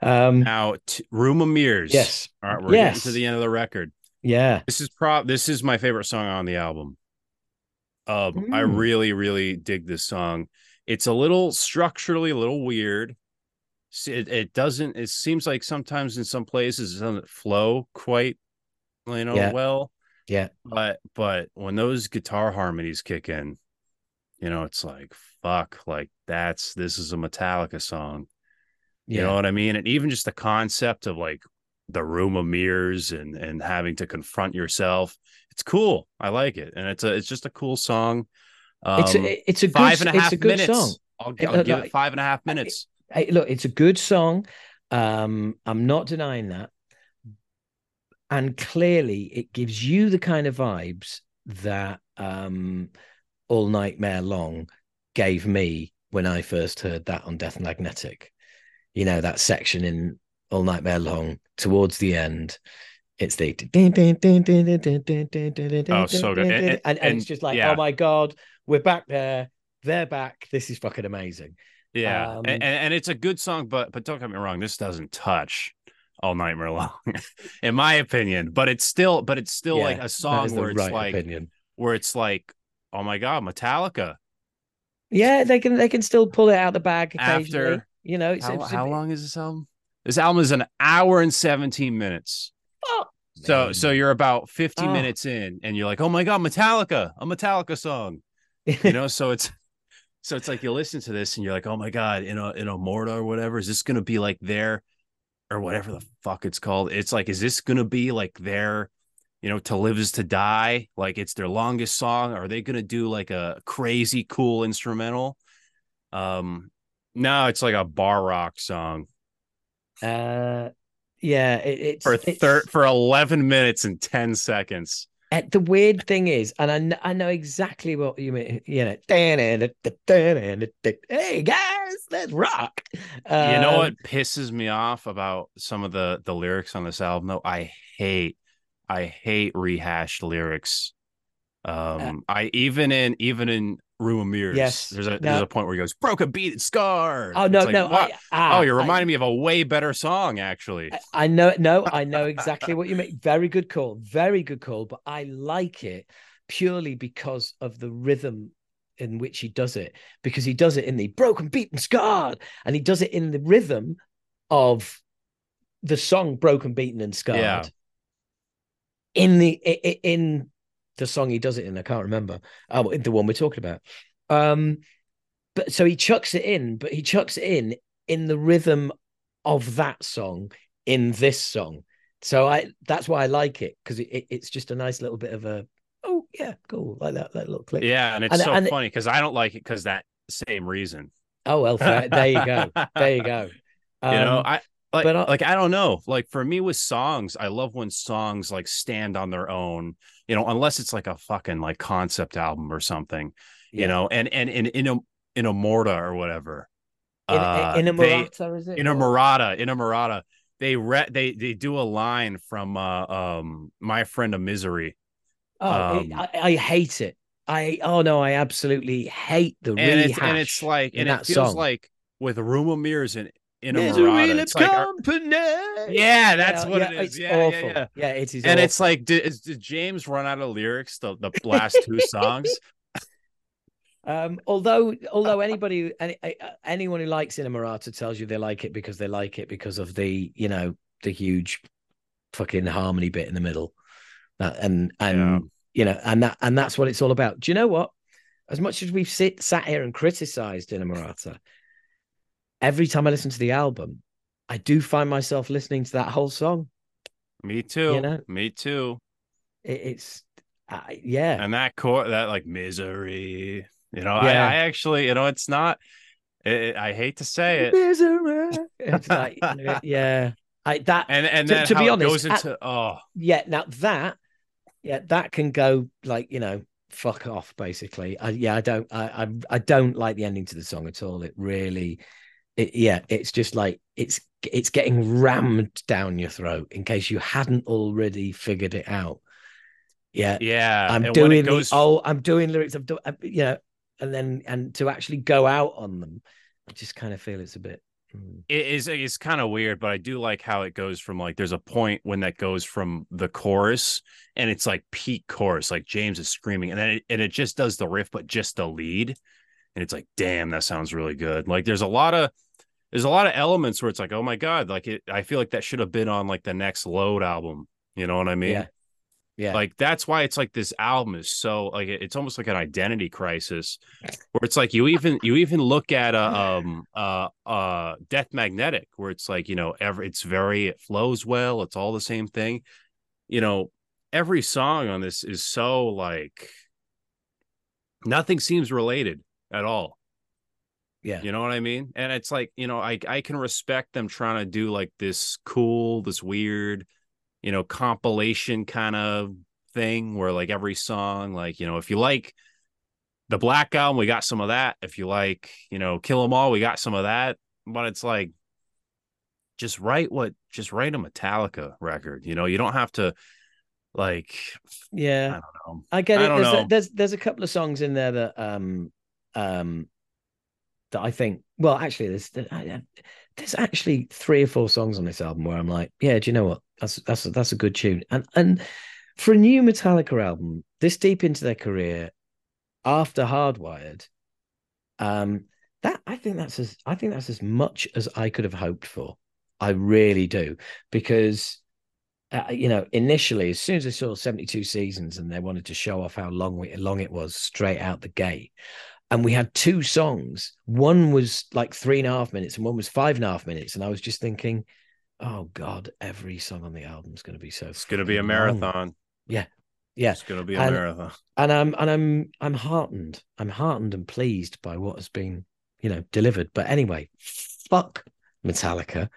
Um, now, t- Room of Mirrors. Yes. All right, we're yes. getting to the end of the record. Yeah. This is prop. This is my favorite song on the album. Um, mm. I really, really dig this song. It's a little structurally a little weird. It, it doesn't. It seems like sometimes in some places it doesn't flow quite, you know, yeah. well. Yeah. But but when those guitar harmonies kick in, you know, it's like fuck, like that's this is a Metallica song. You yeah. know what I mean? And even just the concept of like the room of mirrors and and having to confront yourself it's cool i like it and it's a it's just a cool song um, it's a, it's a good, five and a half minutes. song. I'll, I'll it, give like, it five and a half minutes. I, I, look it's a good song. Um i'm not denying that. And clearly it gives you the kind of vibes that um all nightmare long gave me when i first heard that on death magnetic. You know that section in all nightmare long towards the end it's the oh so good. and, and, and, and it's just like yeah. oh my god we're back there they're back this is fucking amazing yeah um, and, and it's a good song but but don't get me wrong this doesn't touch all nightmare long in my opinion but it's still but it's still yeah, like a song where it's right like opinion. where it's like oh my god metallica yeah they can they can still pull it out the bag occasionally After, you know how, how long is this album this album is an hour and 17 minutes. Oh, so man. so you're about 50 oh. minutes in and you're like, "Oh my god, Metallica, a Metallica song." You know, so it's so it's like you listen to this and you're like, "Oh my god, in a in a Morta or whatever, is this going to be like their or whatever the fuck it's called? It's like is this going to be like their you know, to live is to die, like it's their longest song. Are they going to do like a crazy cool instrumental? Um, no, it's like a bar rock song. Uh, yeah, it, it's for thir- for eleven minutes and ten seconds. The weird thing is, and I know, I know exactly what you mean. You know, hey guys, let's rock. Um, you know what um, pisses me off about some of the the lyrics on this album? Though I hate, I hate rehashed lyrics. Uh, um, I even in even in Room of Mirrors. Yes. There's a there's a point where he goes, broke a beat scar. Oh no, like, no. I, ah, oh, you're reminding I, me of a way better song, actually. I, I know, no, I know exactly what you mean. Very good call. Very good call. But I like it purely because of the rhythm in which he does it. Because he does it in the broken, beaten, scarred, and he does it in the rhythm of the song Broken, Beaten, and Scarred. Yeah. In the in the song he does it in. I can't remember. Oh, the one we're talking about. Um, but so he chucks it in, but he chucks it in in the rhythm of that song in this song. So I that's why I like it because it, it, it's just a nice little bit of a oh yeah cool like that that little click. Yeah, and it's and, so and funny because I don't like it because that same reason. Oh well, there you go, there you go. Um, you know, um, I like, but, uh, like I don't know. Like for me with songs, I love when songs like stand on their own. You know, unless it's like a fucking like concept album or something. Yeah. You know, and and in in a in a Inamorata or whatever. In, uh, in a Murata, is it? In a Inamorata, in a Murata. They re- they they do a line from uh, um my friend of misery. Oh, um, it, I, I hate it. I oh no, I absolutely hate the and rehash. It's, and it's like, and it feels song. like with Room of Mirrors and Inamorata. It's like, company. yeah, that's Yeah, what yeah, it is. It's Yeah, awful. yeah, yeah. it is. And it's like, did, did James run out of lyrics the, the last two songs? Um, although, although anybody, any, uh, anyone who likes Inamorata tells you they like it because they like it because of the, you know, the huge fucking harmony bit in the middle, uh, and and Yeah. you know, and that and that's what it's all about. Do you know what? As much as we've sit sat here and criticized Inamorata, every time I listen to the album, I do find myself listening to that whole song. Me too. You know? Me too. It, it's, uh, yeah, And that core, that like misery, you know, Yeah. I, I actually, you know, it's not, it, I hate to say it. Misery. It's like, yeah, I that And, and To- then to be honest, goes at- into, oh, yeah now that yeah that can go like you know fuck off basically I, yeah i don't I, I i don't like the ending to the song at all it really it, yeah it's just like it's it's getting rammed down your throat in case you hadn't already figured it out. Yeah. Yeah. i'm and doing goes, the, oh i'm doing lyrics i've done you know and then and to actually go out on them i just kind of feel it's a bit mm, it is it's kind of weird, but I do like how it goes from like there's a point when that goes from the chorus and it's like peak chorus, like James is screaming, and then it, and it just does the riff, but just the lead, and it's like, damn, that sounds really good. Like there's a lot of there's a lot of elements where it's like, oh my god, like it. I feel like that should have been on like the next Load album. You know what I mean? yeah yeah Like that's why it's like this album is so like it's almost like an identity crisis where it's like you even you even look at a um uh uh Death Magnetic where it's like you know every it's very it flows well it's all the same thing you know every song on this is so like nothing seems related at all yeah you know what I mean? And it's like, you know, I I can respect them trying to do like this cool, this weird, you know, compilation kind of thing where like every song, like, you know, if you like the Black Album, we got some of that. If you like, you know, Kill 'Em All, we got some of that. But it's like just write what just write a Metallica record. You know, you don't have to like yeah I don't know. I get I it. don't There's. A, there's there's a couple of songs in there that um um that I think. Well, actually, there's there's actually three or four songs on this album where I'm like, yeah, do you know what? That's that's that's a good tune. And and for a new Metallica album, this deep into their career, after Hardwired, um, that I think that's as I think that's as much as I could have hoped for. I really do because uh, you know, initially, as soon as I saw 72 seasons and they wanted to show off how long we, long it was straight out the gate, and we had two songs. One was like three and a half minutes, and one was five and a half minutes. And I was just thinking, oh God, every song on the album is going to be so. It's gonna be a fucking long. marathon. Yeah. Yeah. It's gonna be a And- marathon. And I'm and I'm I'm heartened. I'm heartened and pleased by what has been, you know, delivered. But anyway, fuck Metallica.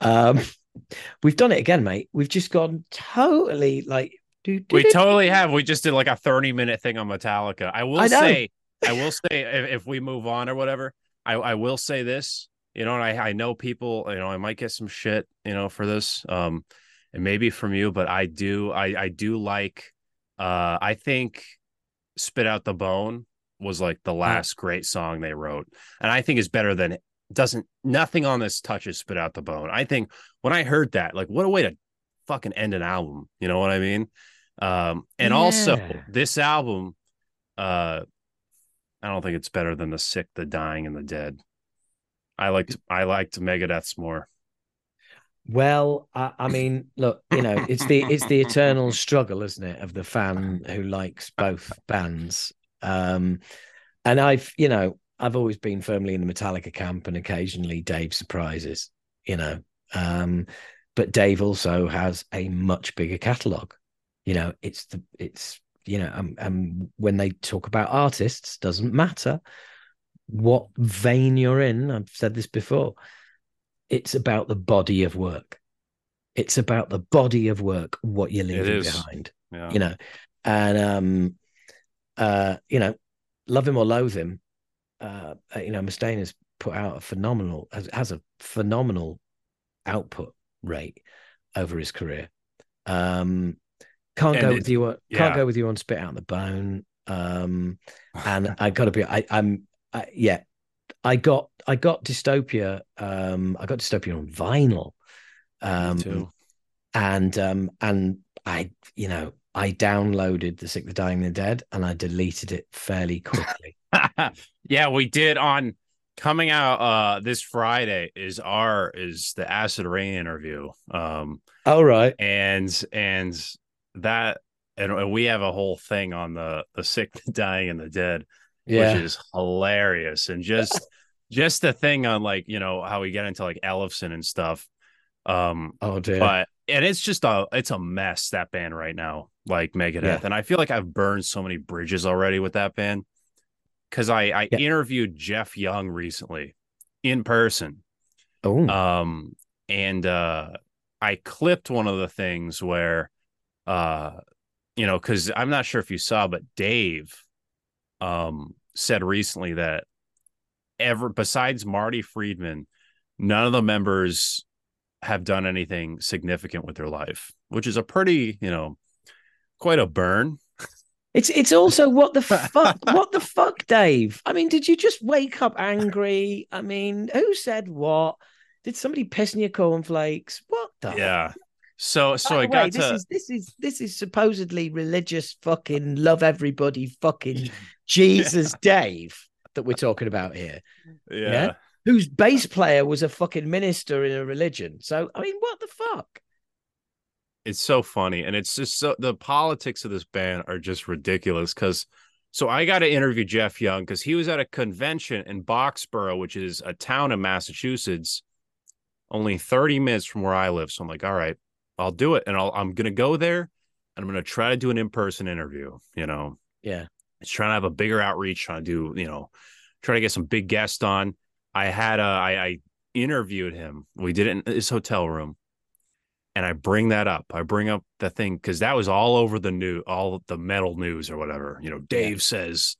Um, we've done it again, mate. We've just gone totally like. We totally have. We just did like a 30 minute thing on Metallica. I will I say, I will say, if, if we move on or whatever, I, I will say this, you know, and I, I know people, you know, I might get some shit, you know, for this, um, and maybe from you, but I do, I, I do like, uh, I think Spit Out the Bone was like the last great song they wrote. And I think is better than, doesn't, nothing on this touches Spit Out the Bone. I think when I heard that, like, what a way to fucking end an album. You know what I mean? Um, and also this album, uh, I don't think it's better than the sick, the dying, and the dead. I liked I liked Megadeth's more. Well, I, I mean, look, you know, it's the it's the eternal struggle, isn't it, of the fan who likes both bands. Um, and I've, you know, I've always been firmly in the Metallica camp, and occasionally Dave surprises, you know. Um, but Dave also has a much bigger catalog. You know, it's the it's you know, um, um, when they talk about artists, doesn't matter what vein you're in. I've said this before it's about the body of work. It's about the body of work, what you're leaving behind, Yeah. you know. And um uh, you know, love him or loathe him, uh, uh, you know, Mustaine has put out a phenomenal has, has a phenomenal output rate over his career. Um can't go it- with you on yeah. can't go with you on spit out the bone. Um and I gotta be I, I'm I, yeah, I got I got Dystopia. Um, I got Dystopia on vinyl. Um, and um, and I, you know, I downloaded The Sick, the Dying, the Dead, and I deleted it fairly quickly. yeah, we did on coming out uh this Friday is our is the Acid Reign interview. Um All right. and and that and we have a whole thing on the the sick, the dying, and the dead, Yeah. which is hilarious. And just just the thing on like, you know, how we get into like Ellefson and stuff. Um oh dear. but and it's just a it's a mess that band right now like megadeth Yeah. and i feel like i've burned so many bridges already with that band because i i Yeah. interviewed jeff young recently in person oh. um and uh i clipped one of the things where uh you know because i'm not sure if you saw but dave um said recently that ever besides marty friedman none of the members have done anything significant with their life which is a pretty you know quite a burn It's it's also what the fuck what the fuck, Dave? I mean, did you just wake up angry? I mean, who said what? Did somebody piss in your cornflakes? What the yeah so so i got way, this to is this is this is supposedly religious fucking love everybody fucking Jesus Dave that we're talking about here. yeah. Whose bass player was a fucking minister in a religion. So I mean, what the fuck? it's so funny and it's just so the politics of this band are just ridiculous because so i got to interview jeff young because he was at a convention in boxborough which is a town in massachusetts only 30 minutes from where i live so i'm like all right i'll do it and I'll, i'm gonna go there and i'm gonna try to do an in-person interview you know Yeah. it's trying to have a bigger outreach trying to do you know try to get some big guests on i had a i, I interviewed him we did it in his hotel room and I bring that up. I bring up the thing because that was all over the new, all the metal news or whatever. You know, Dave says,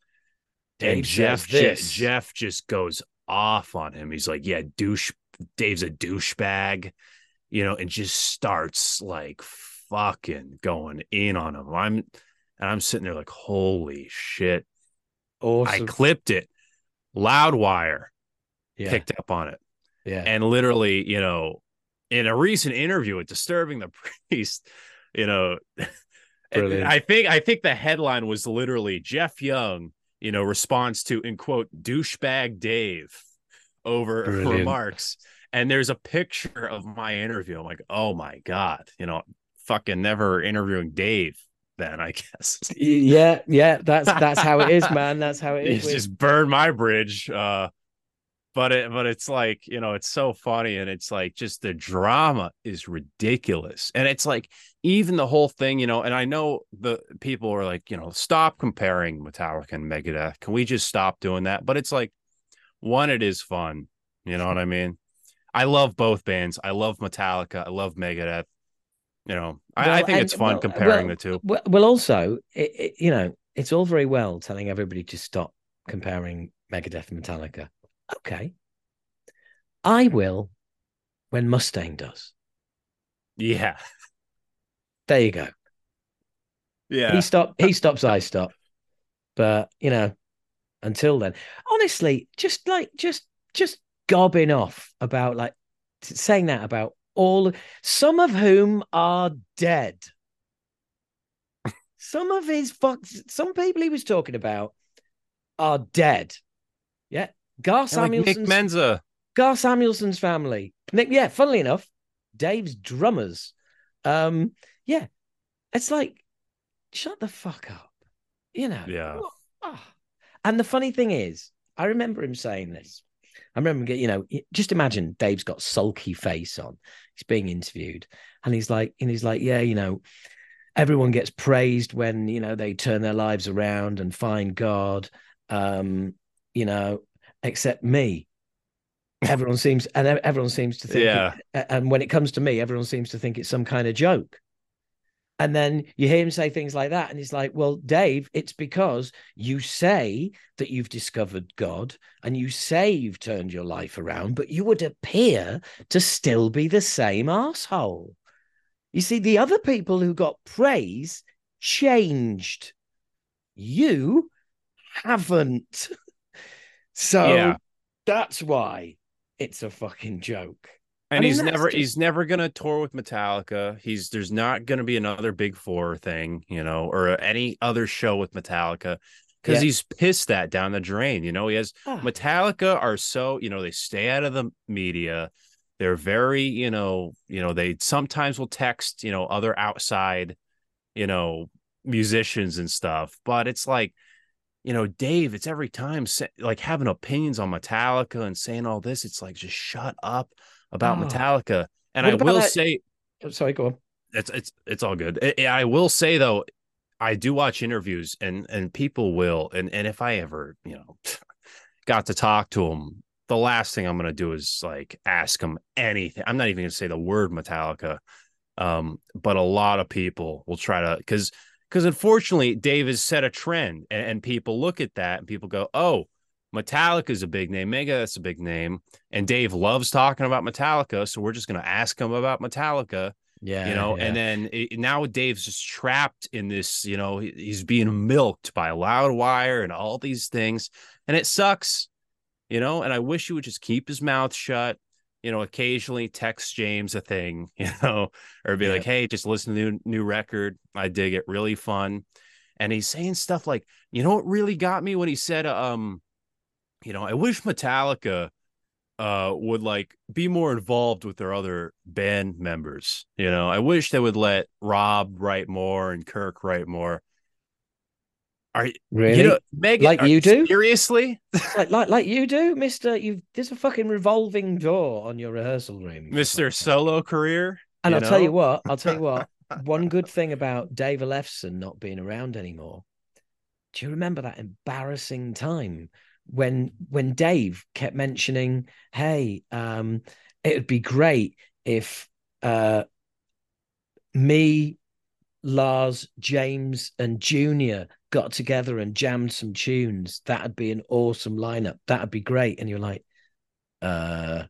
Dave and Jeff, says ju- this. Jeff just goes off on him. He's like, "Yeah, douche. Dave's a douchebag," you know, and just starts like fucking going in on him. I'm, and I'm sitting there like, "Holy shit!" Awesome. I clipped it. Loudwire yeah. picked up on it yeah. and literally, you know, in a recent interview with Disturbing the Priest, you know, I think I think the headline was literally Jeff Young, you know, response to in quote douchebag Dave over Brilliant. remarks. And there's a picture of my interview. I'm like, oh my God, you know, fucking never interviewing Dave then, I guess. yeah, yeah, that's that's how it is, man. That's how it is. Just burned my bridge. Uh but it but it's like, you know, it's so funny and it's like just the drama is ridiculous. And it's like even the whole thing, you know, and I know the people are like, you know, stop comparing Metallica and Megadeth. Can we just stop doing that? But it's like one, it is fun. You know what I mean? I love both bands. I love Metallica. I love Megadeth. You know, I, I think and- it's fun well, uh, comparing well, the two. Well, well also, it, it, you know, it's all very well telling everybody to stop comparing Megadeth and Metallica. Okay, I will when Mustaine does. Yeah. There you go. Yeah. He stop. He stops. I stop. But you know, until then, honestly, just like just just gobbing off about like saying that about all some of whom are dead. some of his fuck some people he was talking about are dead. Yeah. Gar Yeah, like Nick Samuelson's Menza. Gar Samuelson's family. Nick, yeah, funnily enough, Dave's drummers. Um, yeah. It's like, shut the fuck up. You know. Yeah. Ah. And the funny thing is, I remember him saying this. I remember, you know, just imagine Dave's got sulky face on. He's being interviewed, and he's like, and he's like, yeah, you know, everyone gets praised when you know they turn their lives around and find God. Um, you know, except me. Everyone seems, and everyone seems to think, Yeah. it- and when it comes to me, everyone seems to think it's some kind of joke. And then you hear him say things like that, and he's like, "Well, Dave, it's because you say that you've discovered God and you say you've turned your life around, but you would appear to still be the same asshole. You see, the other people who got praise changed. You haven't. so Yeah. That's why it's a fucking joke. And I mean, he's never just- he's never gonna tour with Metallica. He's there's not gonna be another Big Four thing, you know, or any other show with Metallica because Yeah. he's pissed that down the drain. You know, he has Ah, Metallica are so, you know, they stay out of the media. They're very, you know, you know, they sometimes will text, you know, other outside, you know, musicians and stuff. But it's like, you know, Dave, it's every time like having opinions on Metallica and saying all this. It's like just shut up about Oh. Metallica. And What I will that- say, oh, sorry, go on. it's it's it's all good. I, I will say though, I do watch interviews and and people will and and if I ever you know got to talk to them, the last thing I'm gonna do is like ask them anything. I'm not even gonna say the word Metallica, um, but a lot of people will try to because because unfortunately Dave has set a trend and, and people look at that and people go, oh. Metallica is a big name. Mega, that's a big name. And Dave loves talking about Metallica. So we're just going to ask him about Metallica Yeah, you know yeah. and then it, now dave's just trapped in this you know he- he's being milked by loudwire and all these things and it sucks you know and i wish he would just keep his mouth shut you know occasionally text james a thing you know or be Yeah. like hey just listen to the new, new record i dig it really fun and he's saying stuff like you know what really got me when he said um you know i wish metallica uh would like be more involved with their other band members you know i wish they would let rob write more and kirk write more are really you know megan Like you do? seriously like, like like you do, Mister. You there's a fucking revolving door on your rehearsal room, mr solo career And I'll tell you what, I'll tell you what. One good thing about Dave Ellefson not being around anymore. Do you remember that embarrassing time when when Dave kept mentioning, "Hey, um, it would be great if uh, me, Lars, James, and Junior got together and jammed some tunes. That'd be an awesome lineup. That'd be great." And you're like, "Uh,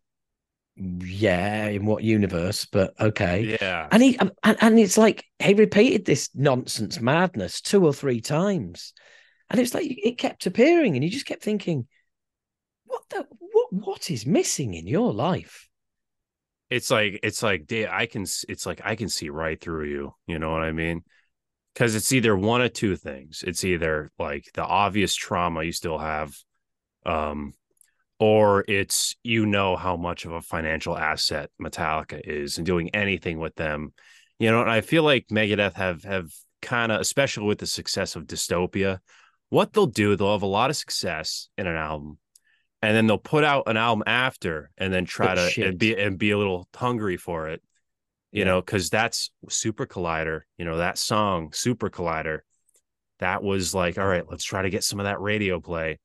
yeah, in what universe? But okay." yeah And he and, and it's like he repeated this nonsense madness two or three times. And it's like it kept appearing, and you just kept thinking, what the what what is missing in your life? it's like it's like I can it's like I can see right through you. You know what I mean? Because it's either one of two things. It's either like the obvious trauma you still have, um, or it's you know how much of a financial asset Metallica is and doing anything with them. You know, and I feel like Megadeth have have kind of, especially with the success of Dystopia, what they'll do, they'll have a lot of success in an album, and then they'll put out an album after, and then try to and be and be a little hungry for it, you Yeah. know, because that's Super Collider. You know that song, Super Collider. That was like, all right, let's try to get some of that radio play.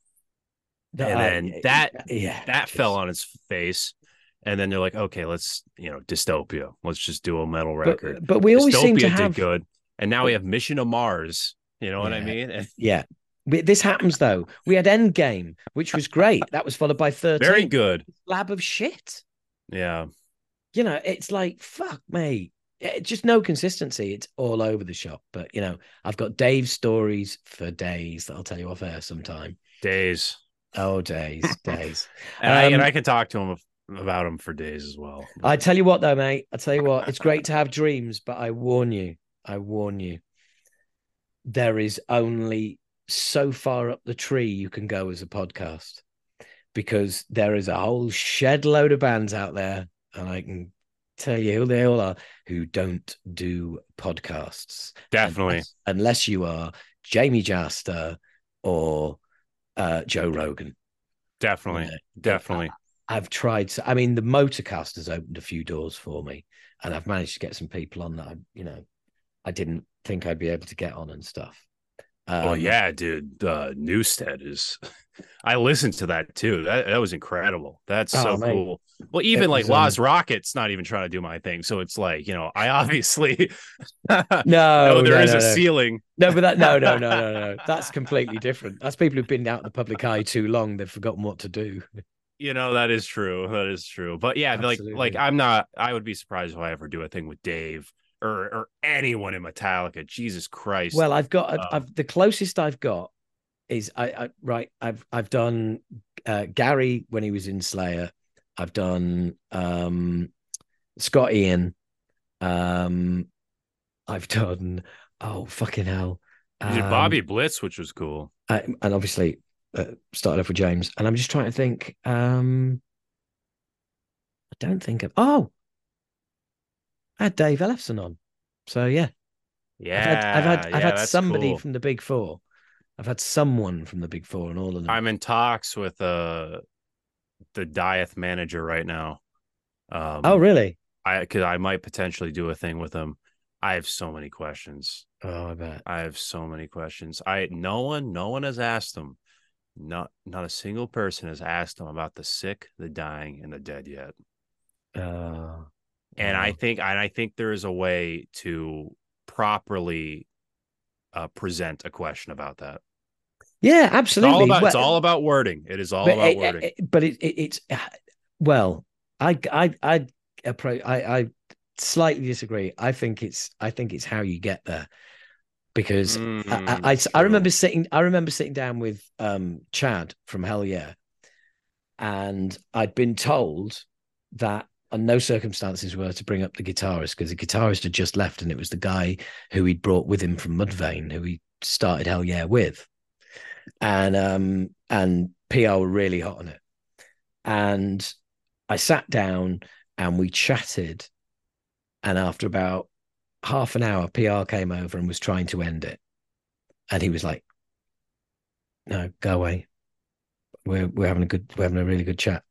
That- And I- then that- yeah, That fell on its face, and then they're like, okay, let's you know, Dystopia. Let's just do a metal record. But, but we always seem Dystopia to did have good, and now we have Mission to Mars. You know what I mean? And yeah. We- This happens though. We had Endgame, which was great. That was followed by 13. very good. Lab of shit. Yeah. You know, it's like fuck me. Just no consistency. It's all over the shop. But you know, I've got Dave's stories for days that I'll tell you off air sometime. Days. Oh, days, days. And, I, and Um, I can talk to him about him for days as well. I tell you what, though, mate. I tell you what, it's great to have dreams, but I warn you, I warn you, there is only so far up the tree you can go as a podcast because there is a whole shed load of bands out there, and I can tell you who they all are who don't do podcasts. Definitely. Unless, unless you are Jamey Jasta or uh, Joe Rogan. Definitely. Yeah. Definitely. I've tried. So, I mean, the Motorcast has opened a few doors for me, and I've managed to get some people on that I, you know, I didn't think I'd be able to get on and stuff. Um, oh yeah, dude. Uh Newsted is I listened to that too. That that was incredible. That's Oh, so mate. cool. Well, even like was, um, Lääz Rockit's not even trying to do my thing. So it's like, you know, I obviously No, know there no, is no, a no. ceiling. No, but that no, no, no, no, no. That's completely different. That's people who've been out in the public eye too long. They've forgotten what to do. You know, that is true. That is true. But yeah, like like I'm not I would be surprised if I ever do a thing with Dave or or anyone in Metallica. Jesus Christ. Well, I've got Um, I've, the closest I've got is I, I right I've I've done uh, Gary when he was in Slayer. I've done um, Scott Ian. Um, I've done oh fucking hell. You did Um, Bobby Blitz, which was cool. I, and obviously uh, started off with James. And I'm just trying to think. Um, I don't think of. Oh, I had Dave Ellefson on. So yeah, Yeah, I've had I've had yeah, I've had somebody cool. from the Big Four. I've had someone from the Big Four and all of them. I'm in talks with uh the Dieth manager right now. Um, oh really? I because I might potentially do a thing with him. I have so many questions. Oh, I bet. I have so many questions. I no one, no one has asked them. Not not a single person has asked them about the sick, the dying, and the dead yet. Uh, And I think and I think there is a way to properly uh, present a question about that. yeah, It's absolutely. all about it's all about wording. It is all about it- wording. it- but it, it, it's well, I I I appro- I I slightly disagree. I think it's I think it's how you get there because I, Mm, I, I, I remember sitting I remember sitting down with um Chad from Hellyeah, and I'd been told that on no circumstances were to bring up the guitarist because the guitarist had just left and it was the guy who he'd brought with him from Mudvayne who he started Hellyeah with, and um and PR were really hot on it, and I sat down and we chatted, and after about half an hour, PR came over and was trying to end it. And he was like, No, go away. We're we're having a good we're having a really good chat.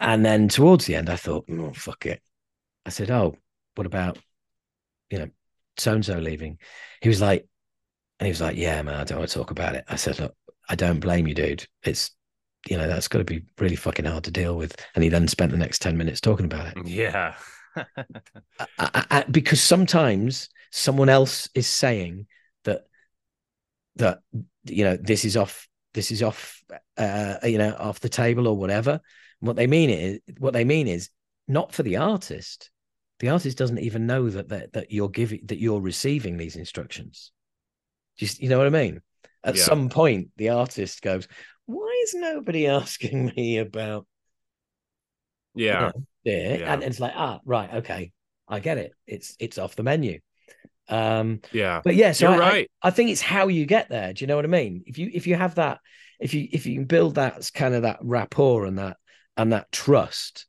And then towards the end, I thought, oh fuck it. I said, Oh, what about, you know, so and so leaving? He was like, and he was like, Yeah, man, I don't want to talk about it. I said, Look, I don't blame you, dude. It's you know, that's got to be really fucking hard to deal with. And he then spent the next 10 minutes talking about it. Yeah. I, I, I- because sometimes someone else is saying that that you know this is off this is off uh you know off the table or whatever. What they mean is what they mean is not for the artist. The artist doesn't even know that that, that you're giving that you're receiving these instructions. Just you know what i mean? At Yeah. some point the artist goes why is nobody asking me about yeah. yeah, Yeah. and it's like ah right okay. I get it. It's it's off the menu um Yeah. but yeah so You're I, I- right. I, think it's how you get there do you know what i mean if you if you have that if you if you can build that kind of that rapport and that and that trust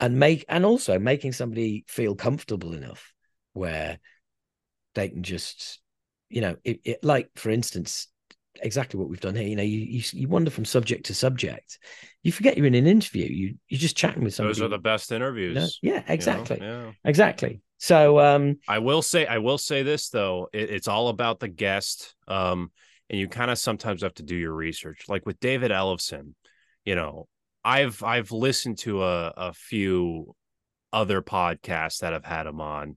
and make and also making somebody feel comfortable enough where they can just you know it, it like for instance exactly what we've done here you know you, you you wander from subject to subject you forget you're in an interview you you're just chatting with somebody Those are the best you know? interviews. yeah you know? exactly Yeah. exactly so um I will say, I will say this though, it, it's all about the guest. Um, and you kind of sometimes have to do your research. Like with David Ellefson, you know, I've I've listened to a, a few other podcasts that have had him on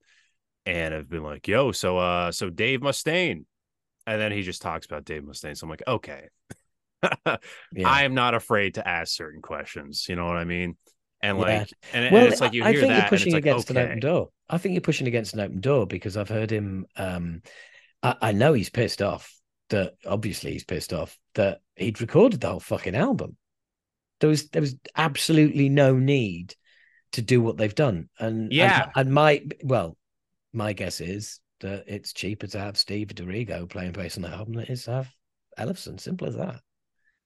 and have been like, yo, so uh so Dave Mustaine. And then he just talks about Dave Mustaine. So I'm like, okay. yeah. I am not afraid to ask certain questions. You know what I mean? And Yeah. like, and, and well, it's like you I hear think that, you're and pushing like, against an open door. I think you're pushing against an open door because I've heard him. Um, I, I know he's pissed off. That obviously he's pissed off that he'd recorded the whole fucking album. There was there was absolutely no need to do what they've done. And and- Yeah. and, my well, my guess is that it's cheaper to have Steve Di Giorgio playing bass on the album than it is to have Ellefson. Simple as that.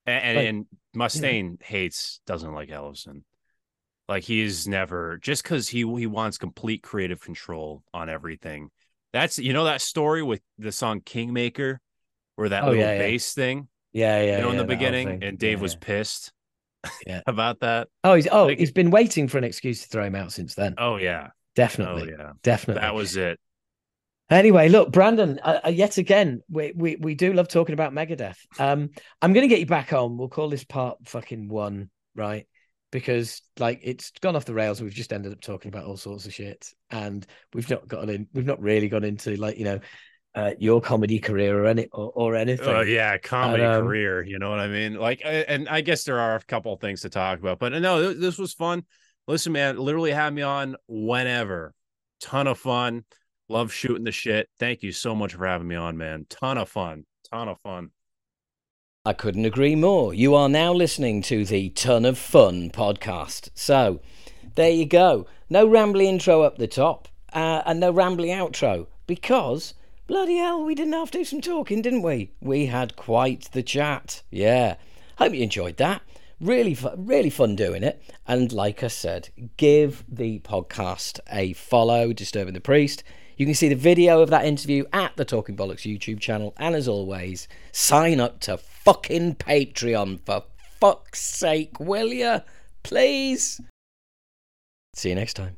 And, and, Like, and Mustaine hates, doesn't like Ellefson. Like he's never just because he he wants complete creative control on everything. That's you know that story with the song Kingmaker, where that Oh, little yeah, yeah. bass thing, Yeah, yeah. you know, in the beginning, and Dave Yeah, was yeah. pissed Yeah. about that. Oh, he's oh Like- he's been waiting for an excuse to throw him out since then. Oh yeah, oh Definitely, yeah, definitely. that was it. Anyway, look, Brandon. Uh, uh, yet again, we, we we do love talking about Megadeth. Um, I'm going to get you back on. We'll call this part fucking one, right? Because like it's gone off the rails. We've just ended up talking about all sorts of shit, and we've not gotten in. We've not really gone into like you know, uh, your comedy career or any or, or anything. Oh yeah, comedy um, career. You know what I mean? Like, uh, and I guess there are a couple of things to talk about, but no, this was fun. Listen, man, literally have me on whenever. Ton of fun. Love shooting the shit. Thank you so much for having me on, man. Ton of fun. Ton of fun. I couldn't agree more. You are now listening to the Ton of Fun podcast. So, there you go. No rambly intro up the top uh, and no rambly outro because bloody hell, we didn't have to do some talking, didn't we? We had quite the chat. Yeah. Hope you enjoyed that. Really, really fun doing it. And like I said, give the podcast a follow, Disturbing the Priest. You can see the video of that interview at the Talking Bollocks YouTube channel. And as always, sign up to fucking Patreon for fuck's sake, will ya? Please. See you next time.